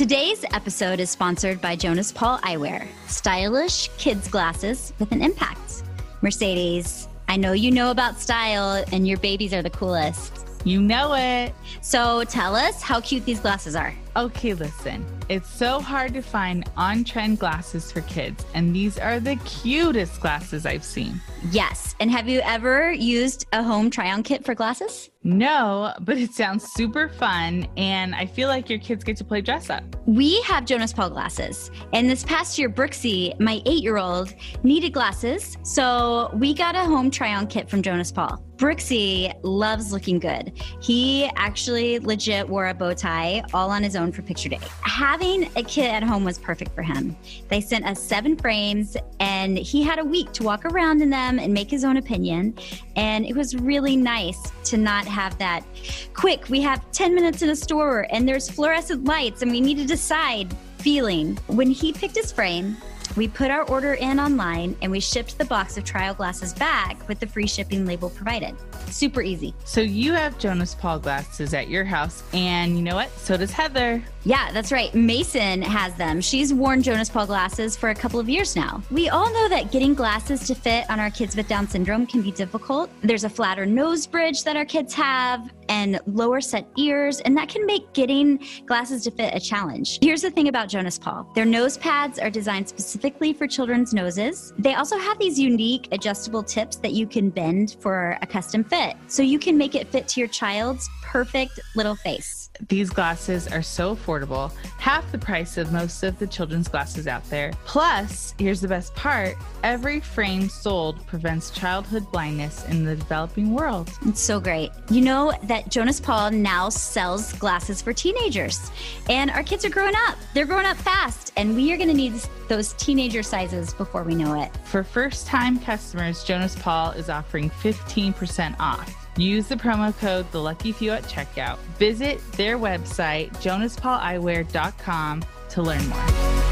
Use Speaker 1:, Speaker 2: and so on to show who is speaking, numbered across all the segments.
Speaker 1: Today's episode is sponsored by Jonas Paul Eyewear, stylish kids glasses with an impact. Mercedes, I know you know about style and your babies are the coolest.
Speaker 2: You know it.
Speaker 1: So tell us how cute these glasses are.
Speaker 2: Okay, listen. It's so hard to find on trend glasses for kids, and these are the cutest glasses I've seen.
Speaker 1: Yes. And have you ever used a home try on kit for glasses?
Speaker 2: No, but it sounds super fun, and I feel like your kids get to play dress up.
Speaker 1: We have Jonas Paul glasses. And this past year, Brooksy, my eight year old, needed glasses. So we got a home try on kit from Jonas Paul. Brooksy loves looking good. He actually legit wore a bow tie all on his own for picture day. Having a kit at home was perfect for him. They sent us seven frames, and he had a week to walk around in them and make his own opinion. And it was really nice to not have that quick, we have 10 minutes in a store and there's fluorescent lights and we need to decide feeling. When he picked his frame, we put our order in online and we shipped the box of trial glasses back with the free shipping label provided. Super easy.
Speaker 2: So you have Jonas Paul glasses at your house, and you know what? So does Heather.
Speaker 1: Yeah, that's right. Mason has them. She's worn Jonas Paul glasses for a couple of years now. We all know that getting glasses to fit on our kids with Down syndrome can be difficult. There's a flatter nose bridge that our kids have and lower set ears, and that can make getting glasses to fit a challenge. Here's the thing about Jonas Paul their nose pads are designed specifically for children's noses. They also have these unique adjustable tips that you can bend for a custom fit, so you can make it fit to your child's perfect little face.
Speaker 2: These glasses are so affordable, half the price of most of the children's glasses out there. Plus, here's the best part every frame sold prevents childhood blindness in the developing world.
Speaker 1: It's so great. You know that Jonas Paul now sells glasses for teenagers, and our kids are growing up. They're growing up fast, and we are going to need those teenager sizes before we know it.
Speaker 2: For first time customers, Jonas Paul is offering 15% off. Use the promo code The Lucky Few at checkout. Visit their website, jonaspauleyewear.com, to learn more.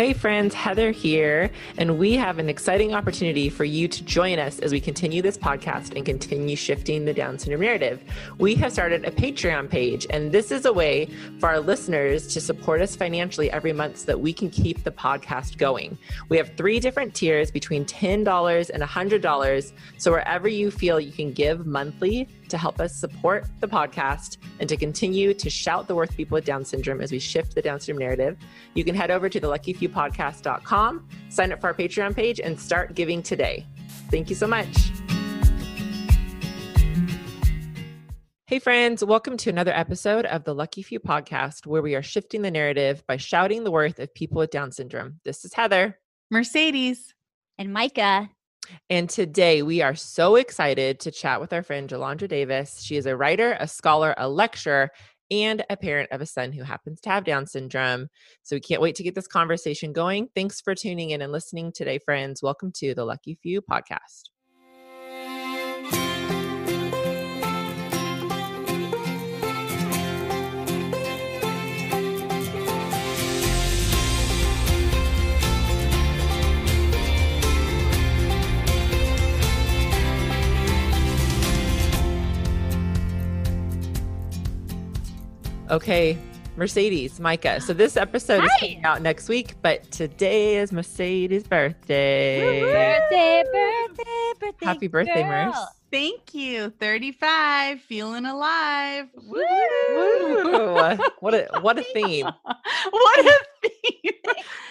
Speaker 3: Hey friends, Heather here, and we have an exciting opportunity for you to join us as we continue this podcast and continue shifting the Down syndrome narrative. We have started a Patreon page, and this is a way for our listeners to support us financially every month so that we can keep the podcast going. We have three different tiers between $10 and $100. So wherever you feel you can give monthly, to help us support the podcast and to continue to shout the worth of people with Down syndrome as we shift the Down syndrome narrative, you can head over to the luckyfewpodcast.com, sign up for our Patreon page, and start giving today. Thank you so much. Hey, friends, welcome to another episode of the Lucky Few podcast, where we are shifting the narrative by shouting the worth of people with Down syndrome. This is Heather.
Speaker 2: Mercedes.
Speaker 1: And Micah,
Speaker 3: And today we are so excited to chat with our friend Jalondra Davis. She is a writer, a scholar, a lecturer, and a parent of a son who happens to have Down syndrome. So we can't wait to get this conversation going. Thanks for tuning in and listening today, friends. Welcome to the Lucky Few podcast. Okay, Mercedes, Micah. So this episode is coming out next week, but today is Mercedes' birthday.
Speaker 1: birthday, birthday, birthday.
Speaker 3: Happy birthday, Merce.
Speaker 2: Thank you. 35, feeling alive.
Speaker 3: Woo! what a what a theme.
Speaker 2: what a theme.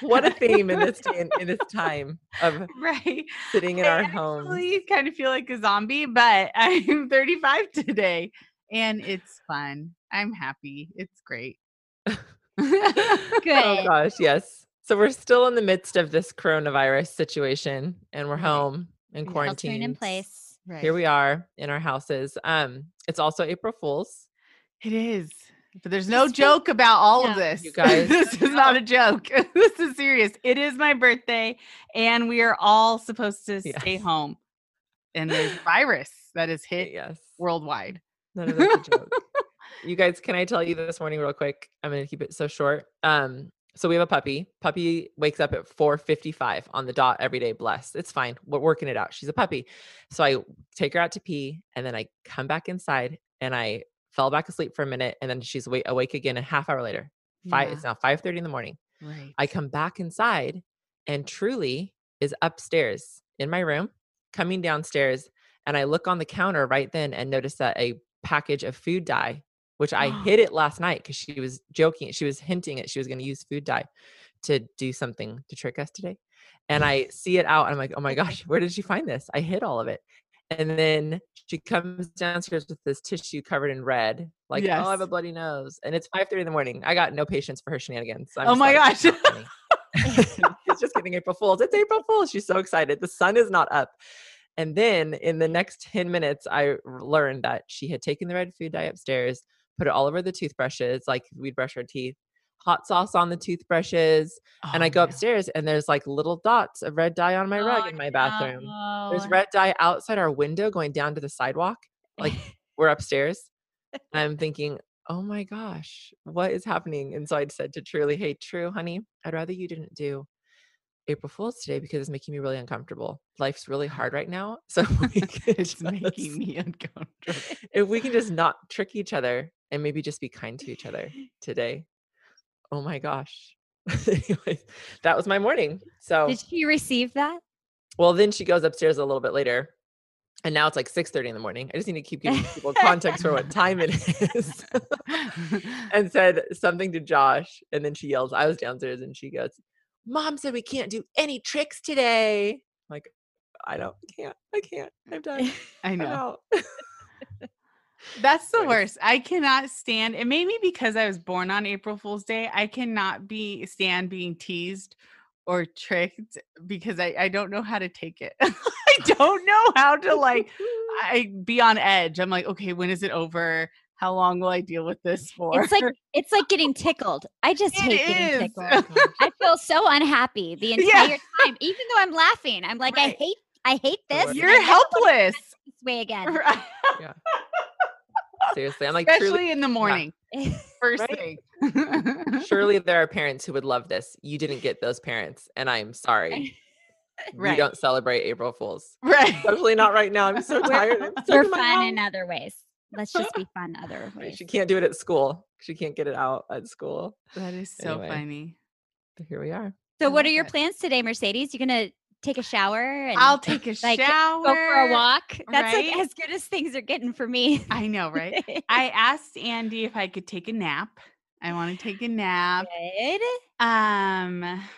Speaker 3: What a theme in this in, in this time of
Speaker 2: right.
Speaker 3: sitting in
Speaker 2: I
Speaker 3: our homes.
Speaker 2: actually kind of feel like a zombie, but I'm 35 today and it's fun. I'm happy. It's great.
Speaker 1: Good.
Speaker 3: Oh gosh, yes. So we're still in the midst of this coronavirus situation and we're
Speaker 2: Right.
Speaker 3: home in quarantine.
Speaker 1: in place.
Speaker 2: Right.
Speaker 3: Here we are in our houses. Um, it's also April Fools.
Speaker 2: It is. But there's no
Speaker 1: feel-
Speaker 2: joke about all
Speaker 1: Yeah.
Speaker 2: of this.
Speaker 3: You guys-
Speaker 2: this is not a joke. this is serious. It is my birthday, and we are all supposed to stay home. And there's a virus that has hit
Speaker 3: Yes.
Speaker 2: worldwide.
Speaker 3: None of that's a joke. You guys, can I tell you this morning real quick? I'm gonna keep it so short. Um, so we have a puppy. Puppy wakes up at 4:55 on the dot every day. Bless. It's fine. We're working it out. She's a puppy. So I take her out to pee and then I come back inside and I fell back asleep for a minute and then she's awake, awake again a half hour later. Five
Speaker 2: Yeah.
Speaker 3: it's now 5:30 in the morning.
Speaker 2: Right.
Speaker 3: I come back inside and Truly is upstairs in my room, coming downstairs and I look on the counter right then and notice that a package of food dye which I hid it last night because she was joking. She was hinting at she was going to use food dye to do something to trick us today. And I see it out. And I'm like, oh my gosh, where did she find this? I hid all of it. And then she comes downstairs with this tissue covered in red, like, oh, I have a bloody nose. And it's 5:30 in the morning. I got no patience for her shenanigans. I'm
Speaker 2: Oh my
Speaker 3: like,
Speaker 2: gosh.
Speaker 3: It's just getting April Fools. It's April Fools. She's so excited. The sun is not up. And then in the next 10 minutes, I learned that she had taken the red food dye upstairs, put it all over the toothbrushes, like we'd brush our teeth, hot sauce on the toothbrushes. and oh, I
Speaker 2: Oh,
Speaker 3: go
Speaker 2: no.
Speaker 3: upstairs and there's like little dots of red dye on my rug
Speaker 1: Oh,
Speaker 3: in my bathroom. There's red dye outside our window going down to the sidewalk. Like we're upstairs. And I'm thinking, oh my gosh, what is happening? And so I said to Truly, hey, True, honey, I'd rather you didn't do April Fool's today because it's making me really uncomfortable. Life's really hard right now. So
Speaker 2: it's
Speaker 3: just-
Speaker 2: making me uncomfortable.
Speaker 3: if we can just not trick each other and maybe just be kind to each other today. Oh my gosh. Anyways, that was my morning. So
Speaker 1: Did she receive that?
Speaker 3: well, then she goes upstairs a little bit later. And now it's like 6:30 in the morning. I just need to keep giving people context for what time it is. and said something to Josh. And then she yells, I was downstairs and she goes, Mom said we can't do any tricks today. I'm like, I don't I can't. I can't. I'm done.
Speaker 2: I know. That's the worst. I cannot stand it. Maybe because I was born on April Fool's Day, I cannot be stand being teased or tricked because I, I don't know how to take it. I don't know how to like I be on edge. I'm like, okay, when is it over? How long will I deal with this for?
Speaker 1: It's like it's like getting tickled. I just
Speaker 2: It
Speaker 1: hate getting tickled. I feel so unhappy the
Speaker 2: Yeah.
Speaker 1: entire time, even though I'm laughing. I'm like, I hate, I hate this.
Speaker 3: Right.
Speaker 1: and I
Speaker 2: You're
Speaker 1: never wanna go
Speaker 2: helpless.
Speaker 1: This way again.
Speaker 2: Right.
Speaker 3: Seriously. I'm like, truly,
Speaker 2: Especially in the morning. First thing.
Speaker 3: surely there are parents who would love this. You didn't get those parents, and I'm sorry. We don't celebrate April Fools.
Speaker 2: right.
Speaker 3: Especially not right now. I'm so tired. I'm stuck
Speaker 1: We're
Speaker 3: in my
Speaker 1: fun in other ways. Let's just be fun other ways.
Speaker 3: She can't do it at school. She can't get it out at school.
Speaker 2: That is so
Speaker 3: Anyway.
Speaker 2: funny.
Speaker 3: But here we are.
Speaker 1: So,
Speaker 2: I
Speaker 1: what are your plans today, Mercedes? You're gonna take a shower and
Speaker 2: I'll take a
Speaker 1: like,
Speaker 2: shower.
Speaker 1: go for a walk? That's
Speaker 2: right?
Speaker 1: like as good as things are getting for me.
Speaker 2: I know, right? I asked Andy if I could take a nap. I want to take a nap.
Speaker 1: Good.
Speaker 2: Um,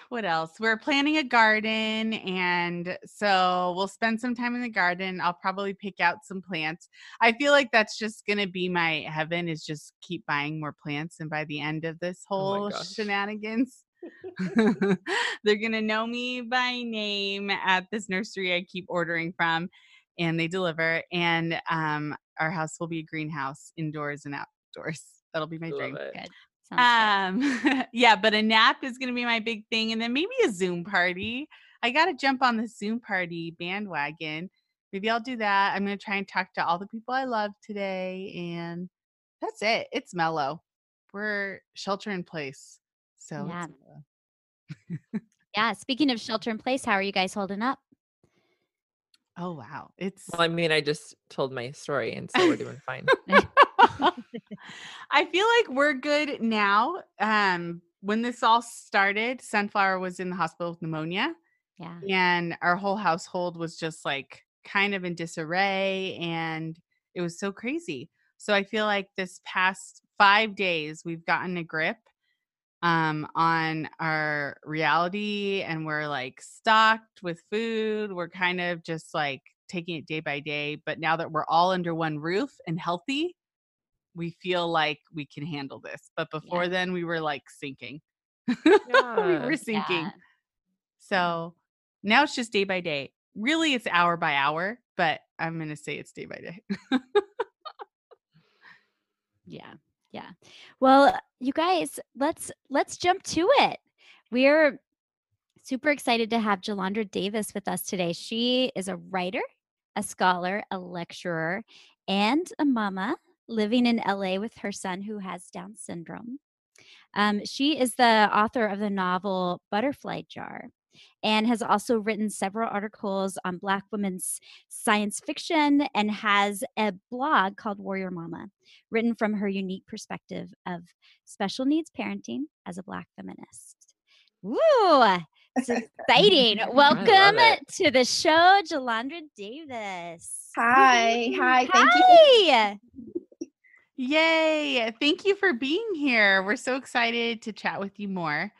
Speaker 2: what else? We're planning a garden and so we'll spend some time in the garden. I'll probably pick out some plants. I feel like that's just going to be my heaven is just keep buying more plants and by the end of this
Speaker 3: Oh
Speaker 2: whole
Speaker 3: gosh.
Speaker 2: shenanigans they're going to know me by name at this nursery I keep ordering from and they deliver and um our house will be a greenhouse indoors and outdoors. That'll be my
Speaker 3: Love
Speaker 2: dream.
Speaker 3: It.
Speaker 1: Good. Sounds
Speaker 2: Um, yeah, but a nap is going to be my big thing, and then maybe a Zoom party. I got to jump on the Zoom party bandwagon. Maybe I'll do that. I'm going to try and talk to all the people I love today, and that's it. It's mellow. We're shelter in place, so
Speaker 1: Yeah.
Speaker 2: it's
Speaker 1: Yeah. Speaking of shelter in place, how are you guys holding up?
Speaker 2: oh wow, it's.
Speaker 3: Well, I mean, I just told my story, and so we're doing fine.
Speaker 2: I feel like we're good now. Um, when this all started, Sunflower was in the hospital with pneumonia.
Speaker 1: Yeah.
Speaker 2: and our whole household was just like kind of in disarray and it was so crazy so i feel like this past five days we've gotten a grip um on our reality and we're like stocked with food we're kind of just like taking it day by day but now that we're all under one roof and healthy we feel like we can handle this but before then we were like sinking we
Speaker 3: Yeah.
Speaker 2: were sinking
Speaker 1: Yeah.
Speaker 2: so now it's just day by day. Really, it's hour by hour, but I'm going to say it's day by day.
Speaker 1: Yeah. Yeah. Well, you guys, let's let's jump to it. We're super excited to have Jalondra Davis with us today. She is a writer, a scholar, a lecturer, and a mama living in LA with her son who has Down syndrome. Um, she is the author of the novel Butterfly Jar and has also written several articles on Black women's science fiction and has a blog called Warrior Mama, written from her unique perspective of special needs parenting as a Black feminist. Woo! It's exciting. Welcome to the show, Jalondra Davis.
Speaker 4: Hi. Hi.
Speaker 1: Thank Hi.
Speaker 2: you. Yay. Thank you for being here. We're so excited to chat with you more.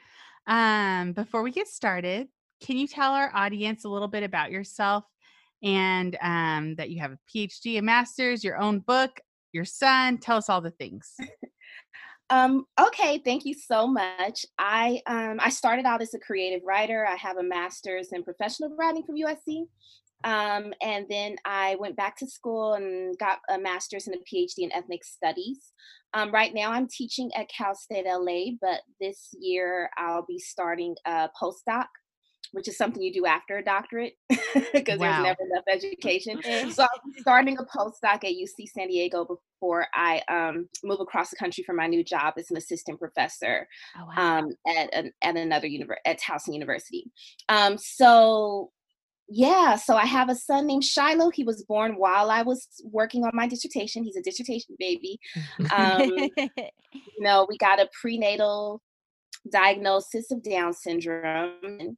Speaker 2: Um, before we get started, can you tell our audience a little bit about yourself and um, that you have a PhD, a master's, your own book, your son? Tell us all the things.
Speaker 4: Um, okay, thank you so much. I um, I started out as a creative writer. I have a master's in professional writing from USC. Um, and then I went back to school and got a master's and a PhD in ethnic studies. Um, right now, I'm teaching at Cal State LA, but this year I'll be starting a postdoc which is something you do after a doctorate because wow. there's never enough education. so I'm starting a postdoc at UC San Diego before I um, move across the country for my new job as an assistant professor oh, wow. um, at, an, at another university at Towson University. Um, so yeah, so I have a son named Shiloh. He was born while I was working on my dissertation. He's a dissertation baby. Um, you know, we got a prenatal diagnosis of Down syndrome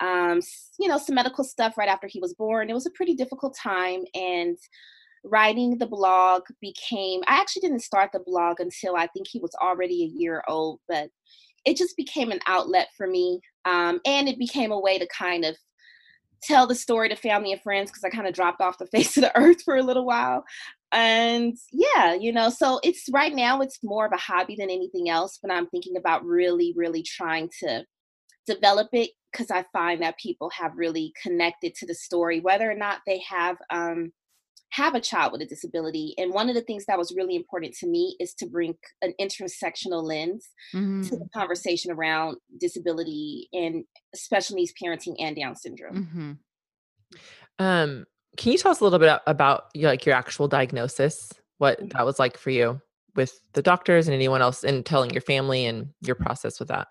Speaker 4: um, you know, some medical stuff right after he was born. It was a pretty difficult time, and writing the blog became. I actually didn't start the blog until I think he was already a year old, but it just became an outlet for me, um, and it became a way to kind of tell the story to family and friends because I kind of dropped off the face of the earth for a little while. And yeah, you know, so it's right now it's more of a hobby than anything else, but I'm thinking about really, really trying to develop it because I find that people have really connected to the story, whether or not they have um, have a child with a disability. And one of the things that was really important to me is to bring an intersectional lens mm-hmm. to the mm-hmm. conversation around disability and special needs parenting and Down syndrome.
Speaker 3: Mm-hmm. Um, can you tell us a little bit about like your actual diagnosis? What mm-hmm. that was like for you with the doctors and anyone else, and telling your family and your process with that?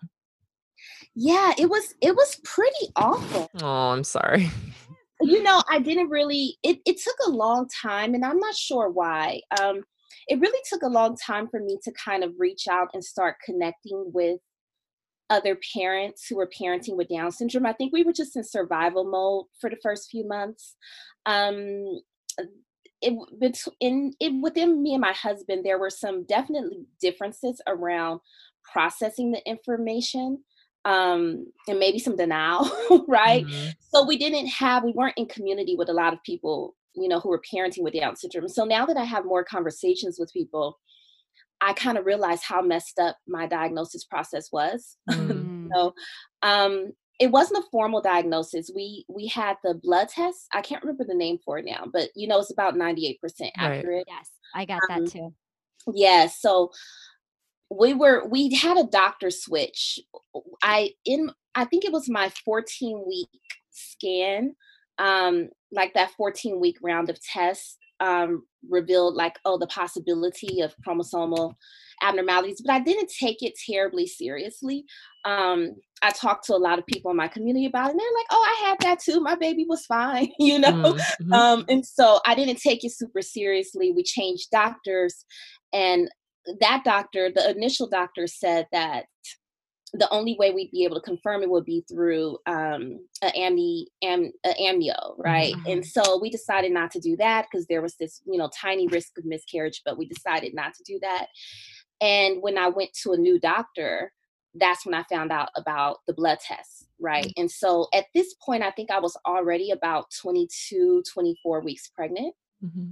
Speaker 4: yeah it was it was pretty awful
Speaker 3: oh i'm sorry
Speaker 4: you know i didn't really it, it took a long time and i'm not sure why um it really took a long time for me to kind of reach out and start connecting with other parents who were parenting with down syndrome. I think we were just in survival mode for the first few months. Um it, in it within me and my husband there were some definitely differences around processing the information um, and maybe some denial, right? Mm-hmm. So we didn't have, we weren't in community with a lot of people, you know, who were parenting with Down syndrome. So now that I have more conversations with people, I kind of realized how messed up my diagnosis process was. Mm. so um, it wasn't a formal diagnosis. We we had the blood test. I can't remember the name for it now, but you know, it's about 98% accurate. Right.
Speaker 1: Yes, I got um, that too.
Speaker 4: Yeah. So we were we had a doctor switch. I in i think it was my 14 week scan um like that 14 week round of tests um revealed like oh the possibility of chromosomal abnormalities but i didn't take it terribly seriously. Um i talked to a lot of people in my community about it and they're like oh i had that too. My baby was fine you know? Mm-hmm. um and so i didn't take it super seriously. We changed doctors and that doctor, the initial doctor said that the only way we'd be able to confirm it would be through um, an amni, am, a amnio, right? Mm-hmm. And so we decided not to do that because there was this, you know, tiny risk of miscarriage, but we decided not to do that. And when I went to a new doctor, that's when I found out about the blood test, right? Mm-hmm. And so at this point, I think I was already about 22, 24 weeks pregnant. Mm-hmm.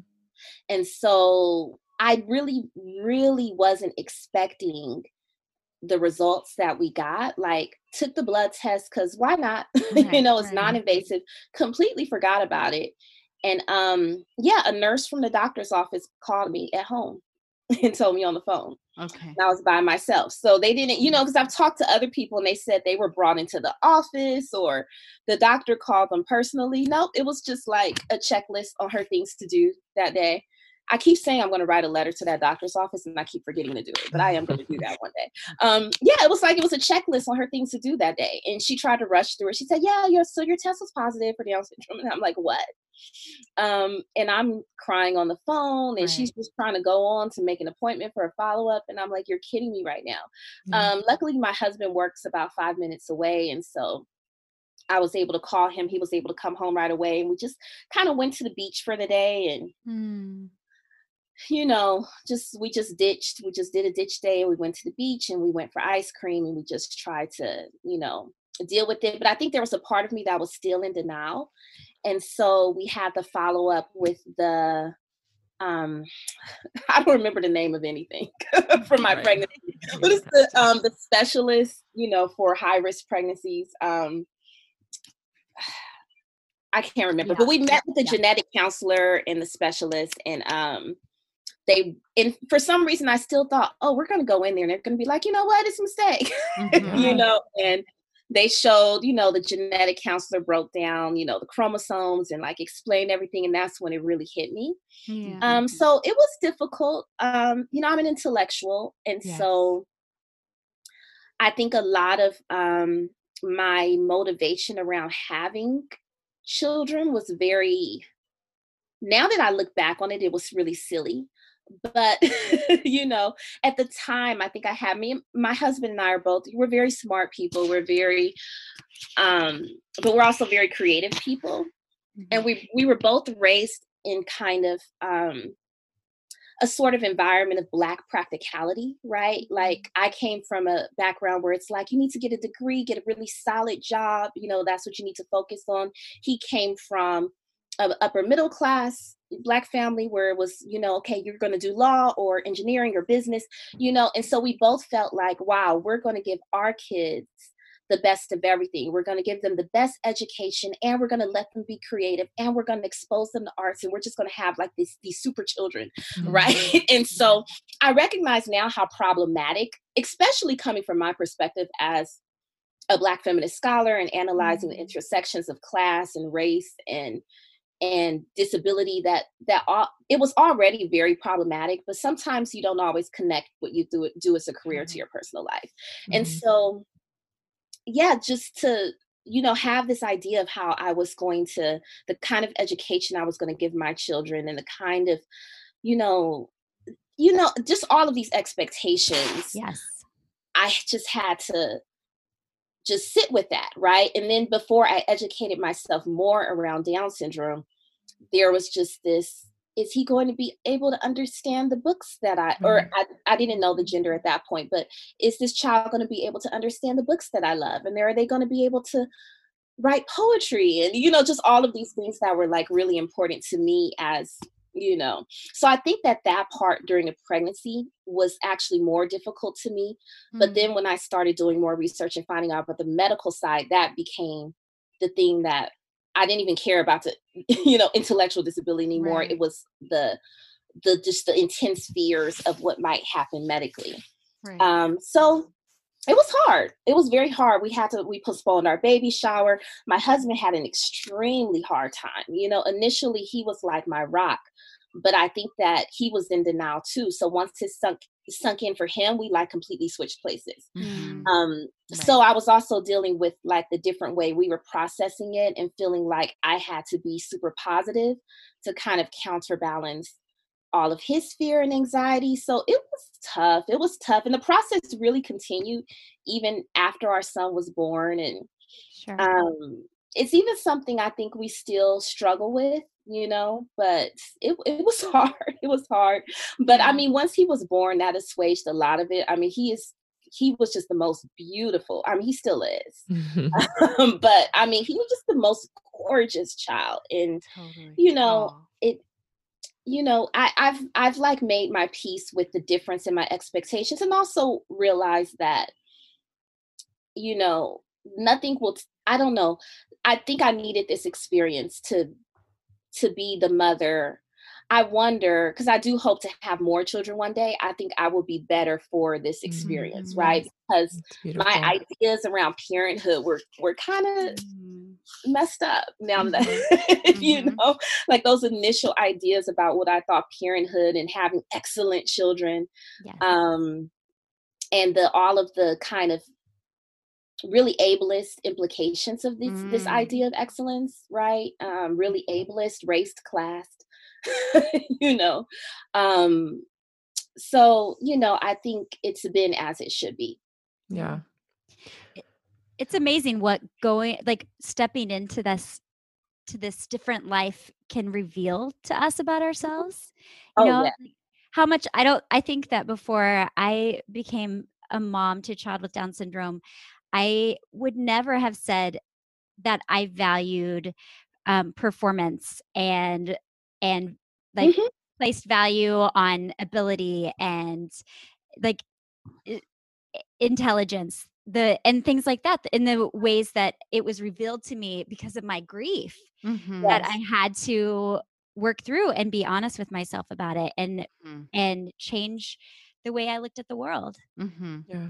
Speaker 4: And so I really, really wasn't expecting the results that we got. Like, took the blood test because why not? Right, you know, it's right. non-invasive. Completely forgot about it. And um, yeah, a nurse from the doctor's office called me at home and told me on the phone. Okay. And I was by myself. So they didn't, you know, because I've talked to other people and they said they were brought into the office or the doctor called them personally. Nope, it was just like a checklist on her things to do that day I keep saying I'm going to write a letter to that doctor's office and I keep forgetting to do it, but I am going to do that one day. Um, yeah, it was like it was a checklist on her things to do that day. And she tried to rush through it. She said, Yeah, your so your test was positive for Down syndrome. And I'm like, What? Um, and I'm crying on the phone and right. she's just trying to go on to make an appointment for a follow-up. And I'm like, You're kidding me right now. Mm-hmm. Um, luckily my husband works about five minutes away. And so I was able to call him. He was able to come home right away. And we just kind of went to the beach for the day and mm you know, just we just ditched. We just did a ditch day. and We went to the beach and we went for ice cream and we just tried to, you know, deal with it. But I think there was a part of me that was still in denial. And so we had the follow up with the um I don't remember the name of anything from my right. pregnancy. What is the um the specialist, you know, for high risk pregnancies? Um I can't remember, yeah. but we met with the yeah. genetic counselor and the specialist and um they and for some reason I still thought, oh, we're gonna go in there and they're gonna be like, you know what, it's a mistake. Mm-hmm. you know, and they showed, you know, the genetic counselor broke down, you know, the chromosomes and like explained everything. And that's when it really hit me. Yeah. Um, so it was difficult. Um, you know, I'm an intellectual. And yes. so I think a lot of um my motivation around having children was very now that I look back on it, it was really silly but you know at the time i think i had me my husband and i are both we're very smart people we're very um but we're also very creative people mm-hmm. and we we were both raised in kind of um a sort of environment of black practicality right mm-hmm. like i came from a background where it's like you need to get a degree get a really solid job you know that's what you need to focus on he came from a upper middle class black family where it was you know okay you're going to do law or engineering or business you know and so we both felt like wow we're going to give our kids the best of everything we're going to give them the best education and we're going to let them be creative and we're going to expose them to arts and we're just going to have like these these super children mm-hmm. right and so i recognize now how problematic especially coming from my perspective as a black feminist scholar and analyzing mm-hmm. the intersections of class and race and and disability that that all, it was already very problematic but sometimes you don't always connect what you do do as a career mm-hmm. to your personal life mm-hmm. and so yeah just to you know have this idea of how i was going to the kind of education i was going to give my children and the kind of you know you know just all of these expectations
Speaker 1: yes
Speaker 4: i just had to just sit with that, right? And then before I educated myself more around Down syndrome, there was just this is he going to be able to understand the books that I, or mm-hmm. I, I didn't know the gender at that point, but is this child going to be able to understand the books that I love? And are they going to be able to write poetry? And, you know, just all of these things that were like really important to me as you know so i think that that part during a pregnancy was actually more difficult to me mm-hmm. but then when i started doing more research and finding out about the medical side that became the thing that i didn't even care about the you know intellectual disability anymore right. it was the the just the intense fears of what might happen medically right. um so it was hard. It was very hard. We had to we postponed our baby shower. My husband had an extremely hard time. You know, initially he was like my rock, but I think that he was in denial too. So once it sunk sunk in for him, we like completely switched places. Mm-hmm. Um, right. so I was also dealing with like the different way we were processing it and feeling like I had to be super positive to kind of counterbalance all of his fear and anxiety. So it was tough. It was tough. And the process really continued even after our son was born. And sure. um, it's even something I think we still struggle with, you know, but it, it was hard. It was hard. But I mean, once he was born, that assuaged a lot of it. I mean, he is he was just the most beautiful. I mean, he still is. um, but I mean, he was just the most gorgeous child. And totally. you know, Aww. it you know I, have i've like made my peace with the difference in my expectations and also realized that you know nothing will i don't know i think i needed this experience to to be the mother i wonder because i do hope to have more children one day i think i will be better for this experience mm-hmm. right because my ideas around parenthood were were kind of mm-hmm messed up now that mm-hmm. you mm-hmm. know like those initial ideas about what i thought parenthood and having excellent children yeah. um and the all of the kind of really ableist implications of this mm. this idea of excellence right? Um really ableist raced classed you know? Um so you know i think it's been as it should be.
Speaker 3: Yeah.
Speaker 1: It's amazing what going like stepping into this to this different life can reveal to us about ourselves you oh, know? yeah. how much i don't i think that before i became a mom to a child with down syndrome i would never have said that i valued um, performance and and like mm-hmm. placed value on ability and like intelligence the and things like that in the ways that it was revealed to me because of my grief mm-hmm. that yes. I had to work through and be honest with myself about it and mm-hmm. and change the way I looked at the world.
Speaker 3: Mm-hmm. Yeah.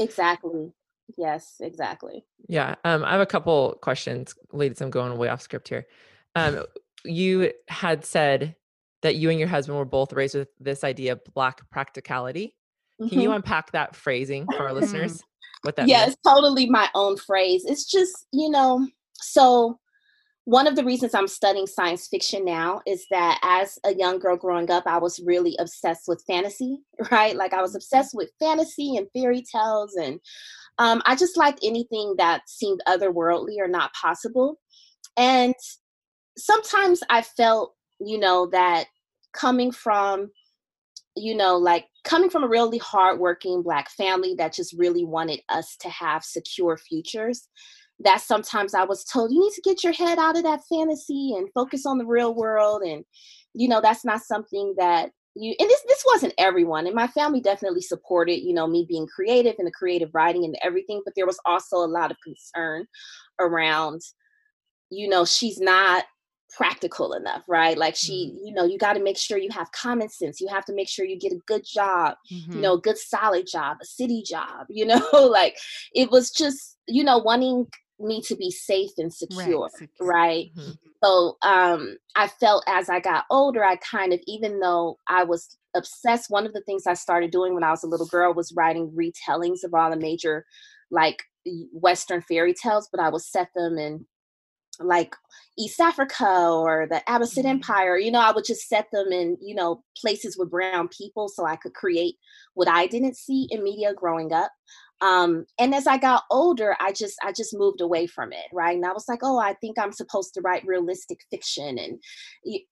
Speaker 4: Exactly. Yes, exactly.
Speaker 3: Yeah. Um, I have a couple questions, ladies. I'm going way off script here. Um, you had said that you and your husband were both raised with this idea of black practicality. Can you mm-hmm. unpack that phrasing for our listeners? what that
Speaker 4: yeah means. it's totally my own phrase it's just you know so one of the reasons i'm studying science fiction now is that as a young girl growing up i was really obsessed with fantasy right like i was mm-hmm. obsessed with fantasy and fairy tales and um, i just liked anything that seemed otherworldly or not possible and sometimes i felt you know that coming from you know, like coming from a really hardworking Black family that just really wanted us to have secure futures, that sometimes I was told, you need to get your head out of that fantasy and focus on the real world. And, you know, that's not something that you, and this, this wasn't everyone. And my family definitely supported, you know, me being creative and the creative writing and everything. But there was also a lot of concern around, you know, she's not practical enough right like she mm-hmm. you know you got to make sure you have common sense you have to make sure you get a good job mm-hmm. you know a good solid job a city job you know like it was just you know wanting me to be safe and secure right, right? Mm-hmm. so um i felt as i got older i kind of even though i was obsessed one of the things i started doing when i was a little girl was writing retellings of all the major like western fairy tales but i would set them in like East Africa or the Abbasid mm-hmm. Empire, you know, I would just set them in, you know, places with brown people so I could create what I didn't see in media growing up. Um, and as I got older, I just I just moved away from it, right? And I was like, oh, I think I'm supposed to write realistic fiction, and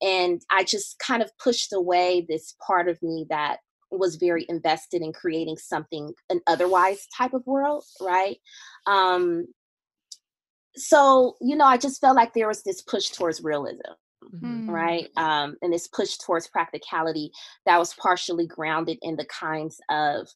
Speaker 4: and I just kind of pushed away this part of me that was very invested in creating something an otherwise type of world, right? Um, so you know i just felt like there was this push towards realism mm-hmm. right um, and this push towards practicality that was partially grounded in the kinds of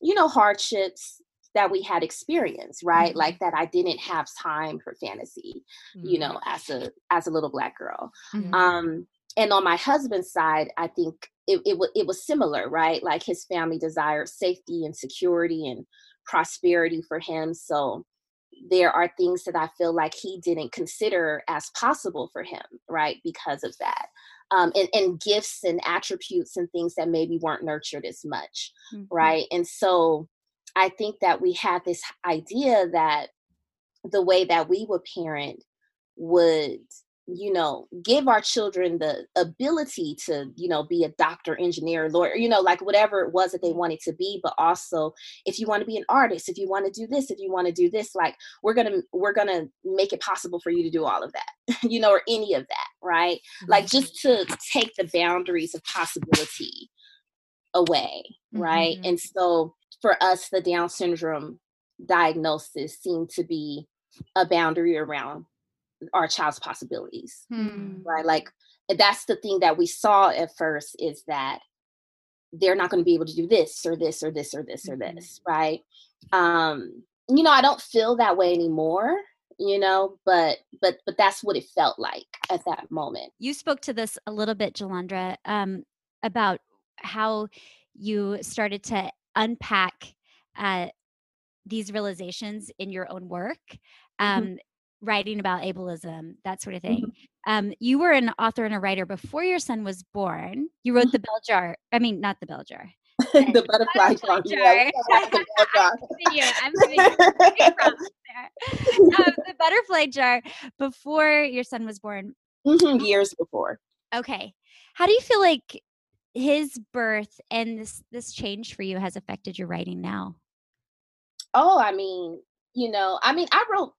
Speaker 4: you know hardships that we had experienced right mm-hmm. like that i didn't have time for fantasy mm-hmm. you know as a as a little black girl mm-hmm. um and on my husband's side i think it, it, it was similar right like his family desired safety and security and prosperity for him so there are things that I feel like he didn't consider as possible for him, right? Because of that. Um, and, and, gifts and attributes and things that maybe weren't nurtured as much, mm-hmm. right? And so I think that we had this idea that the way that we would parent would you know give our children the ability to you know be a doctor engineer lawyer you know like whatever it was that they wanted to be but also if you want to be an artist if you want to do this if you want to do this like we're gonna we're gonna make it possible for you to do all of that you know or any of that right mm-hmm. like just to take the boundaries of possibility away right mm-hmm. and so for us the down syndrome diagnosis seemed to be a boundary around our child's possibilities hmm. right like that's the thing that we saw at first is that they're not going to be able to do this or this or this or this or mm-hmm. this right um you know i don't feel that way anymore you know but but but that's what it felt like at that moment
Speaker 1: you spoke to this a little bit jalondra um about how you started to unpack uh these realizations in your own work mm-hmm. um mm-hmm writing about ableism, that sort of thing. Mm-hmm. Um, you were an author and a writer before your son was born. You wrote mm-hmm. the bell jar. I mean, not the bell jar.
Speaker 4: the butterfly, jar. Yeah,
Speaker 1: I'm giving you, I'm giving you there. Um, the butterfly jar before your son was born.
Speaker 4: Mm-hmm, years before.
Speaker 1: Okay. How do you feel like his birth and this this change for you has affected your writing now?
Speaker 4: Oh, I mean, you know, I mean, I wrote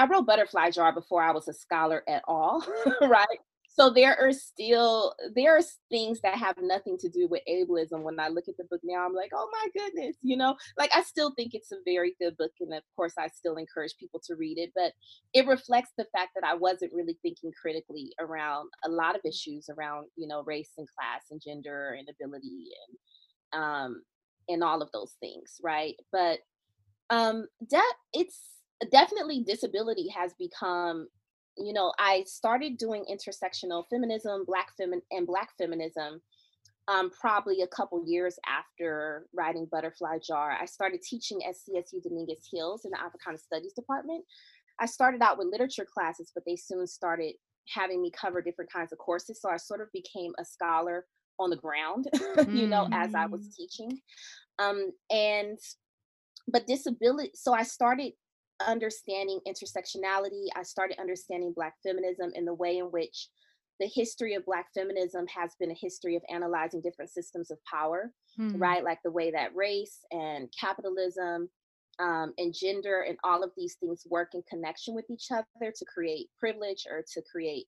Speaker 4: I wrote Butterfly Jar before I was a scholar at all, right? So there are still there are things that have nothing to do with ableism. When I look at the book now, I'm like, oh my goodness, you know, like I still think it's a very good book, and of course, I still encourage people to read it. But it reflects the fact that I wasn't really thinking critically around a lot of issues around, you know, race and class and gender and ability and um and all of those things, right? But um that it's definitely disability has become you know i started doing intersectional feminism black femi- and black feminism um, probably a couple years after writing butterfly jar i started teaching at csu dominguez hills in the africana studies department i started out with literature classes but they soon started having me cover different kinds of courses so i sort of became a scholar on the ground you know mm. as i was mm. teaching um, and but disability so i started understanding intersectionality i started understanding black feminism in the way in which the history of black feminism has been a history of analyzing different systems of power hmm. right like the way that race and capitalism um, and gender and all of these things work in connection with each other to create privilege or to create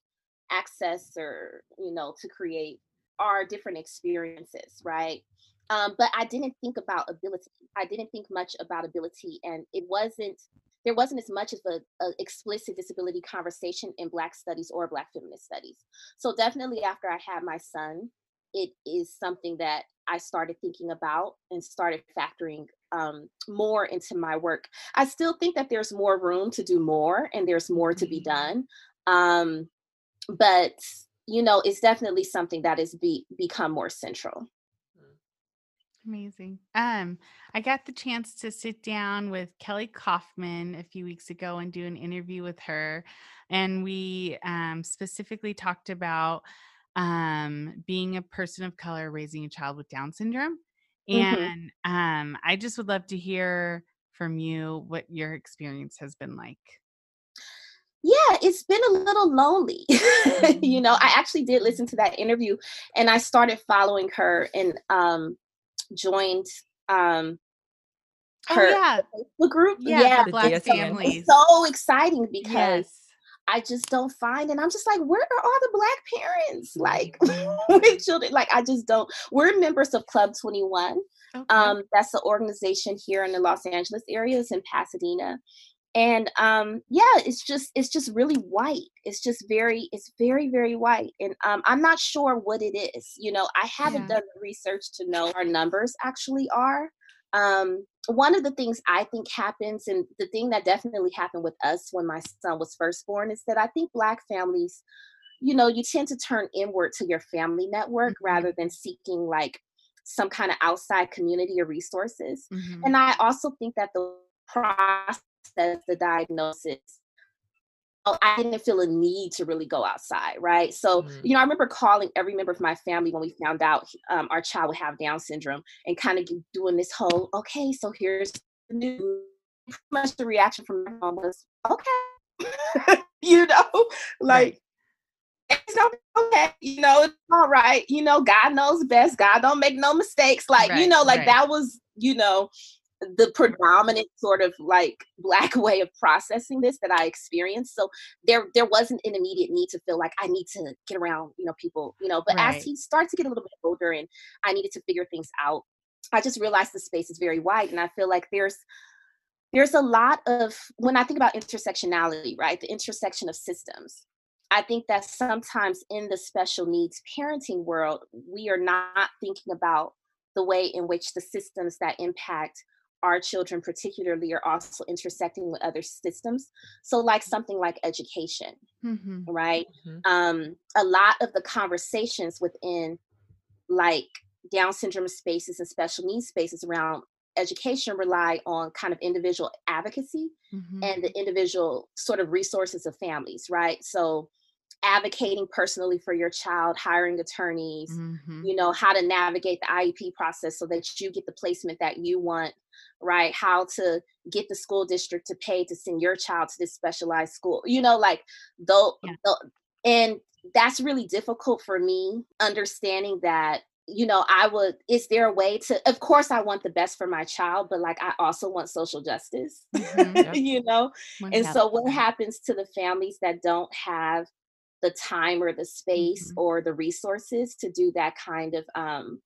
Speaker 4: access or you know to create our different experiences right um, but I didn't think about ability. I didn't think much about ability, and it wasn't. There wasn't as much of a, a explicit disability conversation in Black studies or Black feminist studies. So definitely, after I had my son, it is something that I started thinking about and started factoring um, more into my work. I still think that there's more room to do more, and there's more to be mm-hmm. done. Um, but you know, it's definitely something that has be become more central.
Speaker 2: Amazing. Um, I got the chance to sit down with Kelli Caughman a few weeks ago and do an interview with her. And we um, specifically talked about um, being a person of color raising a child with Down syndrome. Mm-hmm. And um, I just would love to hear from you what your experience has been like.
Speaker 4: Yeah, it's been a little lonely. you mm-hmm. know, I actually did listen to that interview and I started following her and um joined um
Speaker 2: oh, her oh, yeah.
Speaker 4: Facebook group.
Speaker 2: Yeah, yeah. Black families.
Speaker 4: so exciting because yes. I just don't find, and I'm just like, where are all the black parents? Like with children, like I just don't. We're members of Club 21. Okay. Um, that's the organization here in the Los Angeles area. It's in Pasadena, and um yeah it's just it's just really white it's just very it's very very white and um i'm not sure what it is you know i haven't yeah. done the research to know our numbers actually are um one of the things i think happens and the thing that definitely happened with us when my son was first born is that i think black families you know you tend to turn inward to your family network mm-hmm. rather than seeking like some kind of outside community or resources mm-hmm. and i also think that the process says the diagnosis I didn't feel a need to really go outside, right? So, mm-hmm. you know, I remember calling every member of my family when we found out um, our child would have Down syndrome and kind of doing this whole, okay, so here's the news. Pretty much the reaction from my mom was, okay, you know, like, it's okay, you know, it's all right, you know, God knows best, God don't make no mistakes. Like, right, you know, like right. that was, you know, the predominant sort of like black way of processing this that I experienced. So there there wasn't an immediate need to feel like I need to get around, you know, people, you know, but right. as he starts to get a little bit older and I needed to figure things out, I just realized the space is very wide and I feel like there's there's a lot of when I think about intersectionality, right? The intersection of systems. I think that sometimes in the special needs parenting world, we are not thinking about the way in which the systems that impact our children particularly are also intersecting with other systems so like something like education mm-hmm. right mm-hmm. um a lot of the conversations within like down syndrome spaces and special needs spaces around education rely on kind of individual advocacy mm-hmm. and the individual sort of resources of families, right? So advocating personally for your child, hiring attorneys, mm-hmm. you know, how to navigate the IEP process so that you get the placement that you want, right? How to get the school district to pay to send your child to this specialized school, you know, like though, yeah. and that's really difficult for me understanding that you know i would is there a way to of course i want the best for my child but like i also want social justice mm-hmm, you know and so what happens to the families that don't have the time or the space mm-hmm. or the resources to do that kind of um,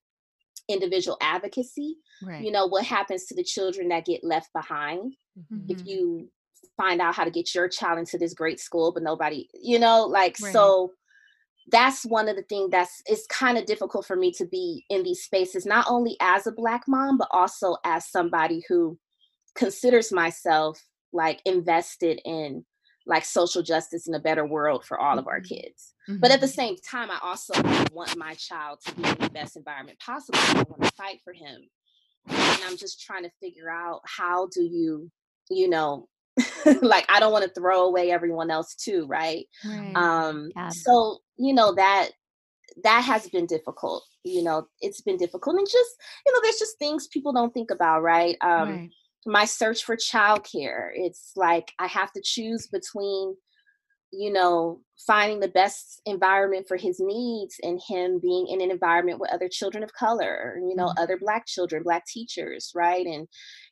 Speaker 4: individual advocacy right. you know what happens to the children that get left behind mm-hmm. if you find out how to get your child into this great school but nobody you know like right. so that's one of the things that's it's kind of difficult for me to be in these spaces not only as a black mom but also as somebody who considers myself like invested in like social justice in a better world for all of our mm-hmm. kids. Mm-hmm. But at the mm-hmm. same time, I also want my child to be in the best environment possible. I want to fight for him. And I'm just trying to figure out how do you, you know, like I don't want to throw away everyone else too, right? right. Um yeah. so, you know, that that has been difficult. You know, it's been difficult and just, you know, there's just things people don't think about, right? Um right my search for childcare. It's like I have to choose between, you know, finding the best environment for his needs and him being in an environment with other children of color, you know, mm-hmm. other black children, black teachers, right? And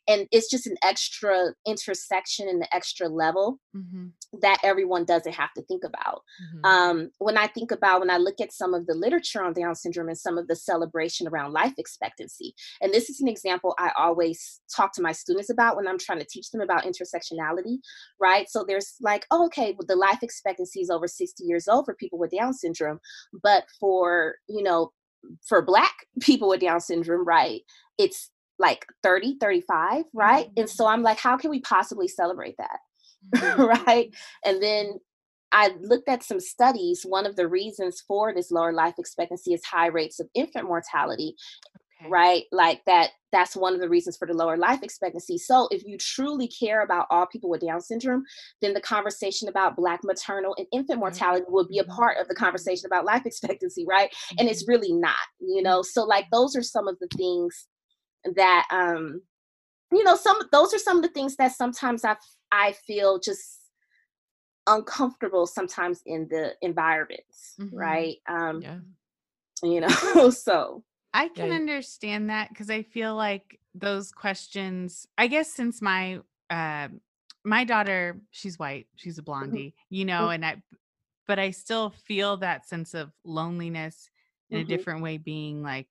Speaker 4: and it's just an extra intersection and the extra level mm-hmm. that everyone doesn't have to think about mm-hmm. um, when i think about when i look at some of the literature on down syndrome and some of the celebration around life expectancy and this is an example i always talk to my students about when i'm trying to teach them about intersectionality right so there's like oh, okay well, the life expectancy is over 60 years old for people with down syndrome but for you know for black people with down syndrome right it's like 30 35 right mm-hmm. and so i'm like how can we possibly celebrate that mm-hmm. right and then i looked at some studies one of the reasons for this lower life expectancy is high rates of infant mortality okay. right like that that's one of the reasons for the lower life expectancy so if you truly care about all people with down syndrome then the conversation about black maternal and infant mortality mm-hmm. will be a mm-hmm. part of the conversation about life expectancy right mm-hmm. and it's mm-hmm. really not you know so like those are some of the things that um you know some those are some of the things that sometimes i i feel just uncomfortable sometimes in the environments mm-hmm. right um yeah. you know so
Speaker 2: i can yeah. understand that because i feel like those questions i guess since my uh my daughter she's white she's a mm-hmm. blondie mm-hmm. you know mm-hmm. and i but i still feel that sense of loneliness in mm-hmm. a different way being like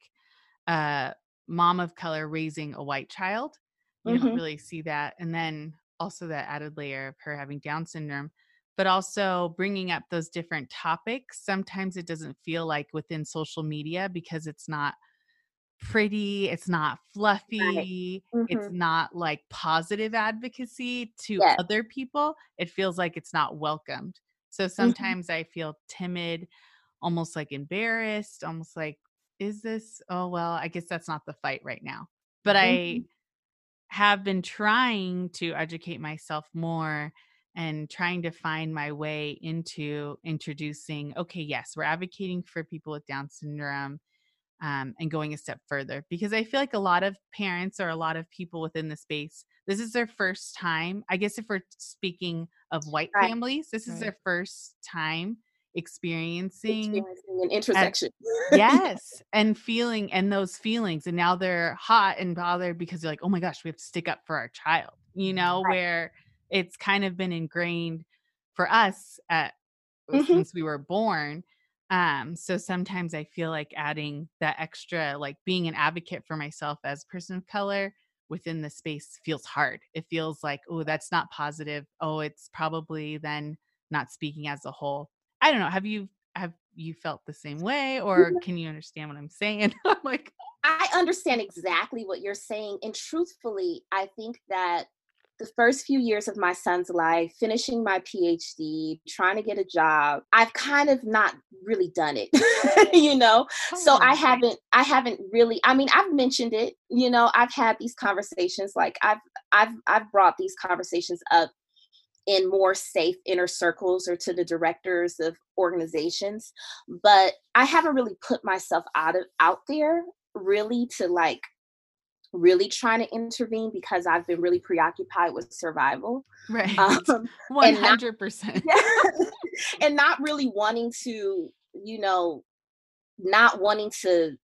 Speaker 2: uh mom of color raising a white child. You mm-hmm. don't really see that. And then also that added layer of her having Down syndrome, but also bringing up those different topics. Sometimes it doesn't feel like within social media because it's not pretty, it's not fluffy, right. mm-hmm. it's not like positive advocacy to yes. other people. It feels like it's not welcomed. So mm-hmm. sometimes mm-hmm. I feel timid, almost like embarrassed, almost like is this oh well i guess that's not the fight right now but mm-hmm. i have been trying to educate myself more and trying to find my way into introducing okay yes we're advocating for people with down syndrome um, and going a step further because i feel like a lot of parents or a lot of people within the space this is their first time i guess if we're speaking of white right. families this right. is their first time experiencing,
Speaker 4: experiencing an intersection.
Speaker 2: yes. And feeling and those feelings. And now they're hot and bothered because they're like, oh my gosh, we have to stick up for our child, you know, right. where it's kind of been ingrained for us at mm-hmm. since we were born. Um, so sometimes I feel like adding that extra, like being an advocate for myself as a person of color within the space feels hard. It feels like, oh, that's not positive. Oh, it's probably then not speaking as a whole. I don't know. Have you have you felt the same way or mm-hmm. can you understand what I'm saying? I'm like
Speaker 4: I understand exactly what you're saying and truthfully, I think that the first few years of my son's life, finishing my PhD, trying to get a job, I've kind of not really done it, you know? So oh, I haven't, I haven't really, I mean, I've mentioned it, you know, I've had these conversations, like I've, I've, I've brought these conversations up in more safe inner circles or to the directors of organizations but i haven't really put myself out of out there really to like really trying to intervene because I've been really preoccupied with survival.
Speaker 5: Right. Um, 100%.
Speaker 4: And not, and not really wanting to, you know, not wanting to,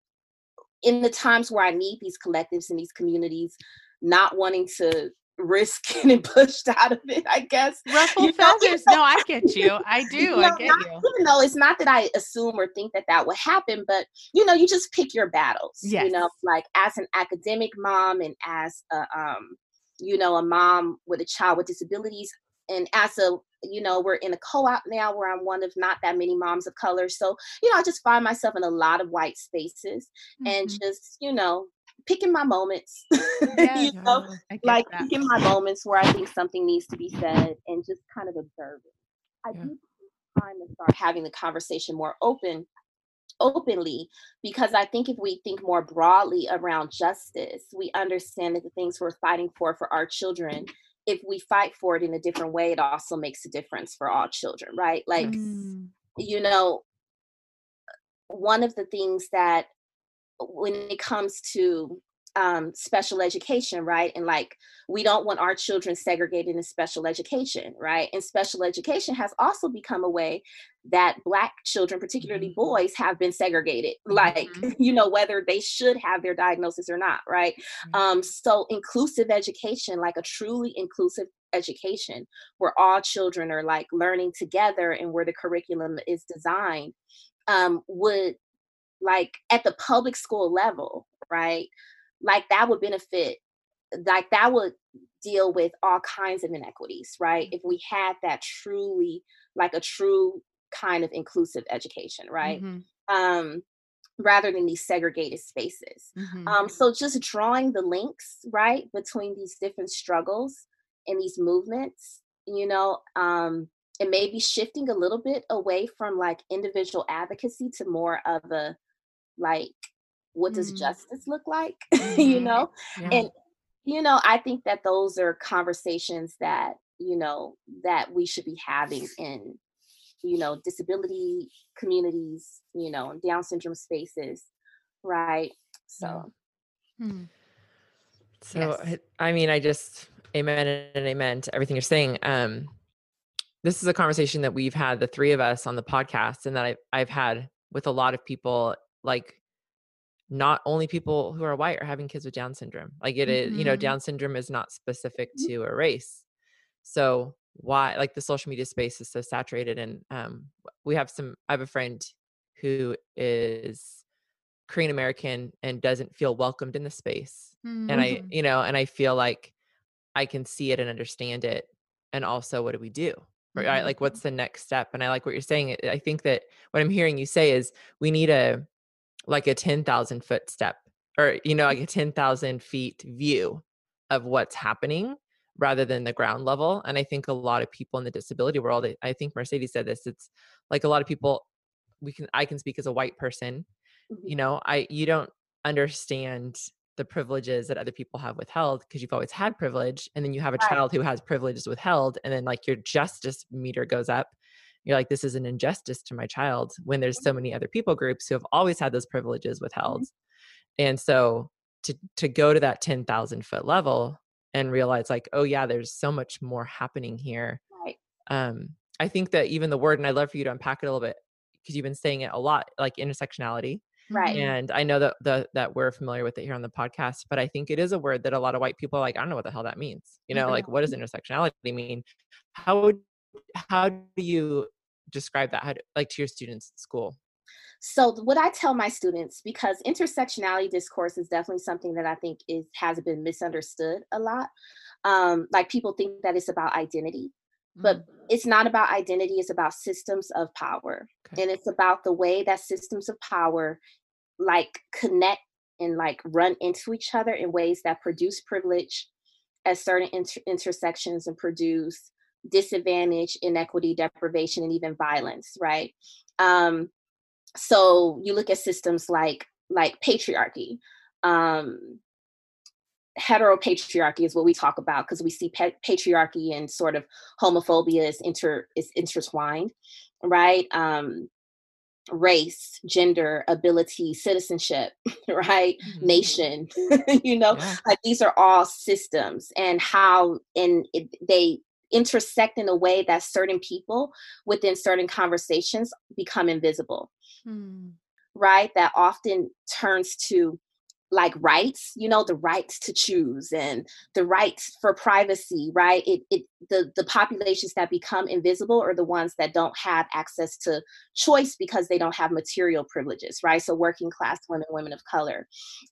Speaker 4: in the times where I need these collectives and these communities, not wanting to risk getting pushed out of it, I guess.
Speaker 5: Ruffle you feathers. Know? No, I get you. I do. You know, I get
Speaker 4: not,
Speaker 5: you.
Speaker 4: Even though it's not that I assume or think that that would happen, but you know, you just pick your battles. Yes. You know, like as an academic mom and as a, um, you know, a mom with a child with disabilities, and as a you know we're in a co-op now where i'm one of not that many moms of color so you know i just find myself in a lot of white spaces mm-hmm. and just you know picking my moments, yeah, you know, like that. picking my moments where I think something needs to be said and just kind of observing. I yeah. do time to start having the conversation more open openly because I think if we think more broadly around justice, we understand that the things we're fighting for for our children, if we fight for it in a different way, it also makes a difference for all children, right? Like, mm. you know, one of the things that when it comes to um, special education, right? And like, we don't want our children segregated in special education, right? And special education has also become a way that Black children, particularly mm-hmm. boys, have been segregated, like, mm-hmm. you know, whether they should have their diagnosis or not, right? Mm-hmm. Um, so, inclusive education, like a truly inclusive education where all children are like learning together and where the curriculum is designed um, would like at the public school level, right? Like that would benefit, like that would deal with all kinds of inequities, right? If we had that truly, like a true kind of inclusive education, right? Mm-hmm. Um, rather than these segregated spaces. Mm-hmm. Um, so just drawing the links, right, between these different struggles and these movements, you know, um, and maybe shifting a little bit away from like individual advocacy to more of a like what does mm. justice look like mm-hmm. you know yeah. and you know i think that those are conversations that you know that we should be having in you know disability communities you know down syndrome spaces right so
Speaker 3: hmm. so yes. I, I mean i just amen and amen to everything you're saying um this is a conversation that we've had the three of us on the podcast and that I've, I've had with a lot of people like not only people who are white are having kids with down syndrome like it mm-hmm. is, you know mm-hmm. down syndrome is not specific mm-hmm. to a race so why like the social media space is so saturated and um we have some i have a friend who is korean american and doesn't feel welcomed in the space mm-hmm. and i mm-hmm. you know and i feel like i can see it and understand it and also what do we do right mm-hmm. like what's the next step and i like what you're saying i think that what i'm hearing you say is we need a like a 10,000 foot step or, you know, like a 10,000 feet view of what's happening rather than the ground level. And I think a lot of people in the disability world, I think Mercedes said this, it's like a lot of people, we can, I can speak as a white person, mm-hmm. you know, I, you don't understand the privileges that other people have withheld because you've always had privilege and then you have a right. child who has privileges withheld and then like your justice meter goes up you're like this is an injustice to my child when there's so many other people groups who have always had those privileges withheld mm-hmm. and so to to go to that 10,000 foot level and realize like oh yeah there's so much more happening here right. um i think that even the word and i'd love for you to unpack it a little bit because you've been saying it a lot like intersectionality
Speaker 4: right
Speaker 3: and i know that the that we're familiar with it here on the podcast but i think it is a word that a lot of white people are like i don't know what the hell that means you know mm-hmm. like what does intersectionality mean how would how do you describe that how do, like to your students at school
Speaker 4: so what i tell my students because intersectionality discourse is definitely something that i think is has been misunderstood a lot um, like people think that it's about identity but mm. it's not about identity it's about systems of power okay. and it's about the way that systems of power like connect and like run into each other in ways that produce privilege at certain inter- intersections and produce disadvantage, inequity, deprivation, and even violence, right? Um, so you look at systems like like patriarchy. Um, heteropatriarchy is what we talk about because we see pa- patriarchy and sort of homophobia is inter is intertwined, right? Um, race, gender, ability, citizenship, right? Mm-hmm. Nation, you know, yeah. like these are all systems and how and it, they intersect in a way that certain people within certain conversations become invisible. Mm. Right? That often turns to like rights you know the rights to choose and the rights for privacy right? It, it the the populations that become invisible are the ones that don't have access to choice because they don't have material privileges right? So working class women women of color.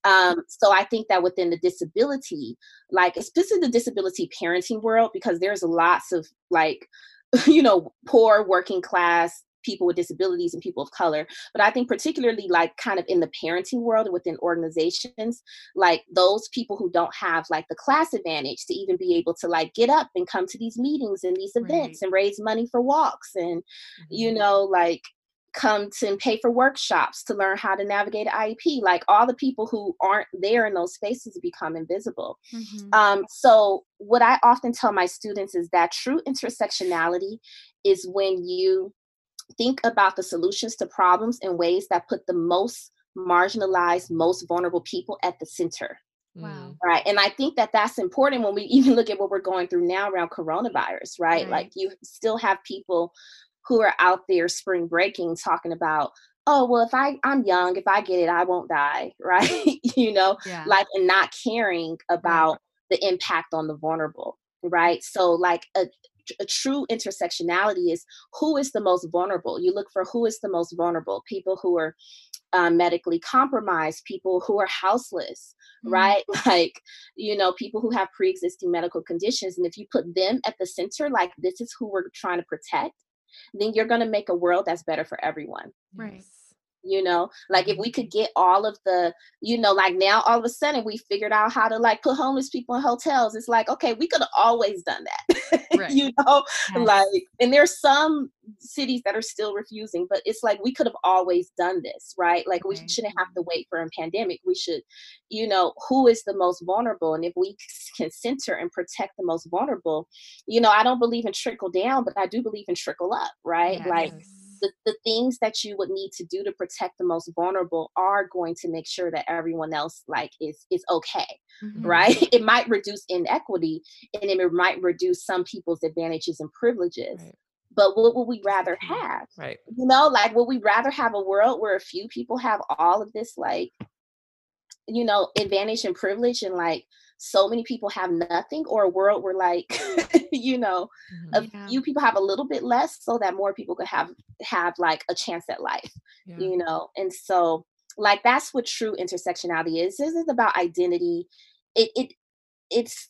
Speaker 4: Um, so i think that within the disability like especially the disability parenting world because there's lots of like you know poor working class people with disabilities and people of color but i think particularly like kind of in the parenting world and within organizations like those people who don't have like the class advantage to even be able to like get up and come to these meetings and these events right. and raise money for walks and mm-hmm. you know like come to and pay for workshops to learn how to navigate IEP. Like all the people who aren't there in those spaces become invisible. Mm-hmm. Um, so, what I often tell my students is that true intersectionality is when you think about the solutions to problems in ways that put the most marginalized, most vulnerable people at the center. Wow. Mm. Right. And I think that that's important when we even look at what we're going through now around coronavirus, right? right? Like you still have people who are out there spring breaking talking about, oh, well, if I, I'm young, if I get it, I won't die, right? you know, yeah. like, and not caring about the impact on the vulnerable, right? So, like, a, a true intersectionality is who is the most vulnerable. You look for who is the most vulnerable people who are um, medically compromised, people who are houseless, mm-hmm. right? Like, you know, people who have pre existing medical conditions. And if you put them at the center, like, this is who we're trying to protect, then you're going to make a world that's better for everyone.
Speaker 5: Right
Speaker 4: you know? Like if mm-hmm. we could get all of the you know like now all of a sudden we figured out how to like put homeless people in hotels it's like okay we could have always done that right. you know? Yes. like and there's some cities that are still refusing but it's like we could have always done this right? Like we shouldn't have to mm-hmm. wait for a pandemic we should you know who is the most vulnerable and if we can center and protect the most vulnerable you know i don't believe in trickle down but i do believe in trickle up right? Yes. like the, the things that you would need to do to protect the most vulnerable are going to make sure that everyone else like is is okay mm-hmm. right it might reduce inequity and it might reduce some people's advantages and privileges right. but what would we rather have
Speaker 3: right
Speaker 4: you know like would we rather have a world where a few people have all of this like you know advantage and privilege and like so many people have nothing or a world where like you know mm-hmm. a few people have a little bit less so that more people could have have like a chance at life yeah. you know and so like that's what true intersectionality is this is about identity it it it's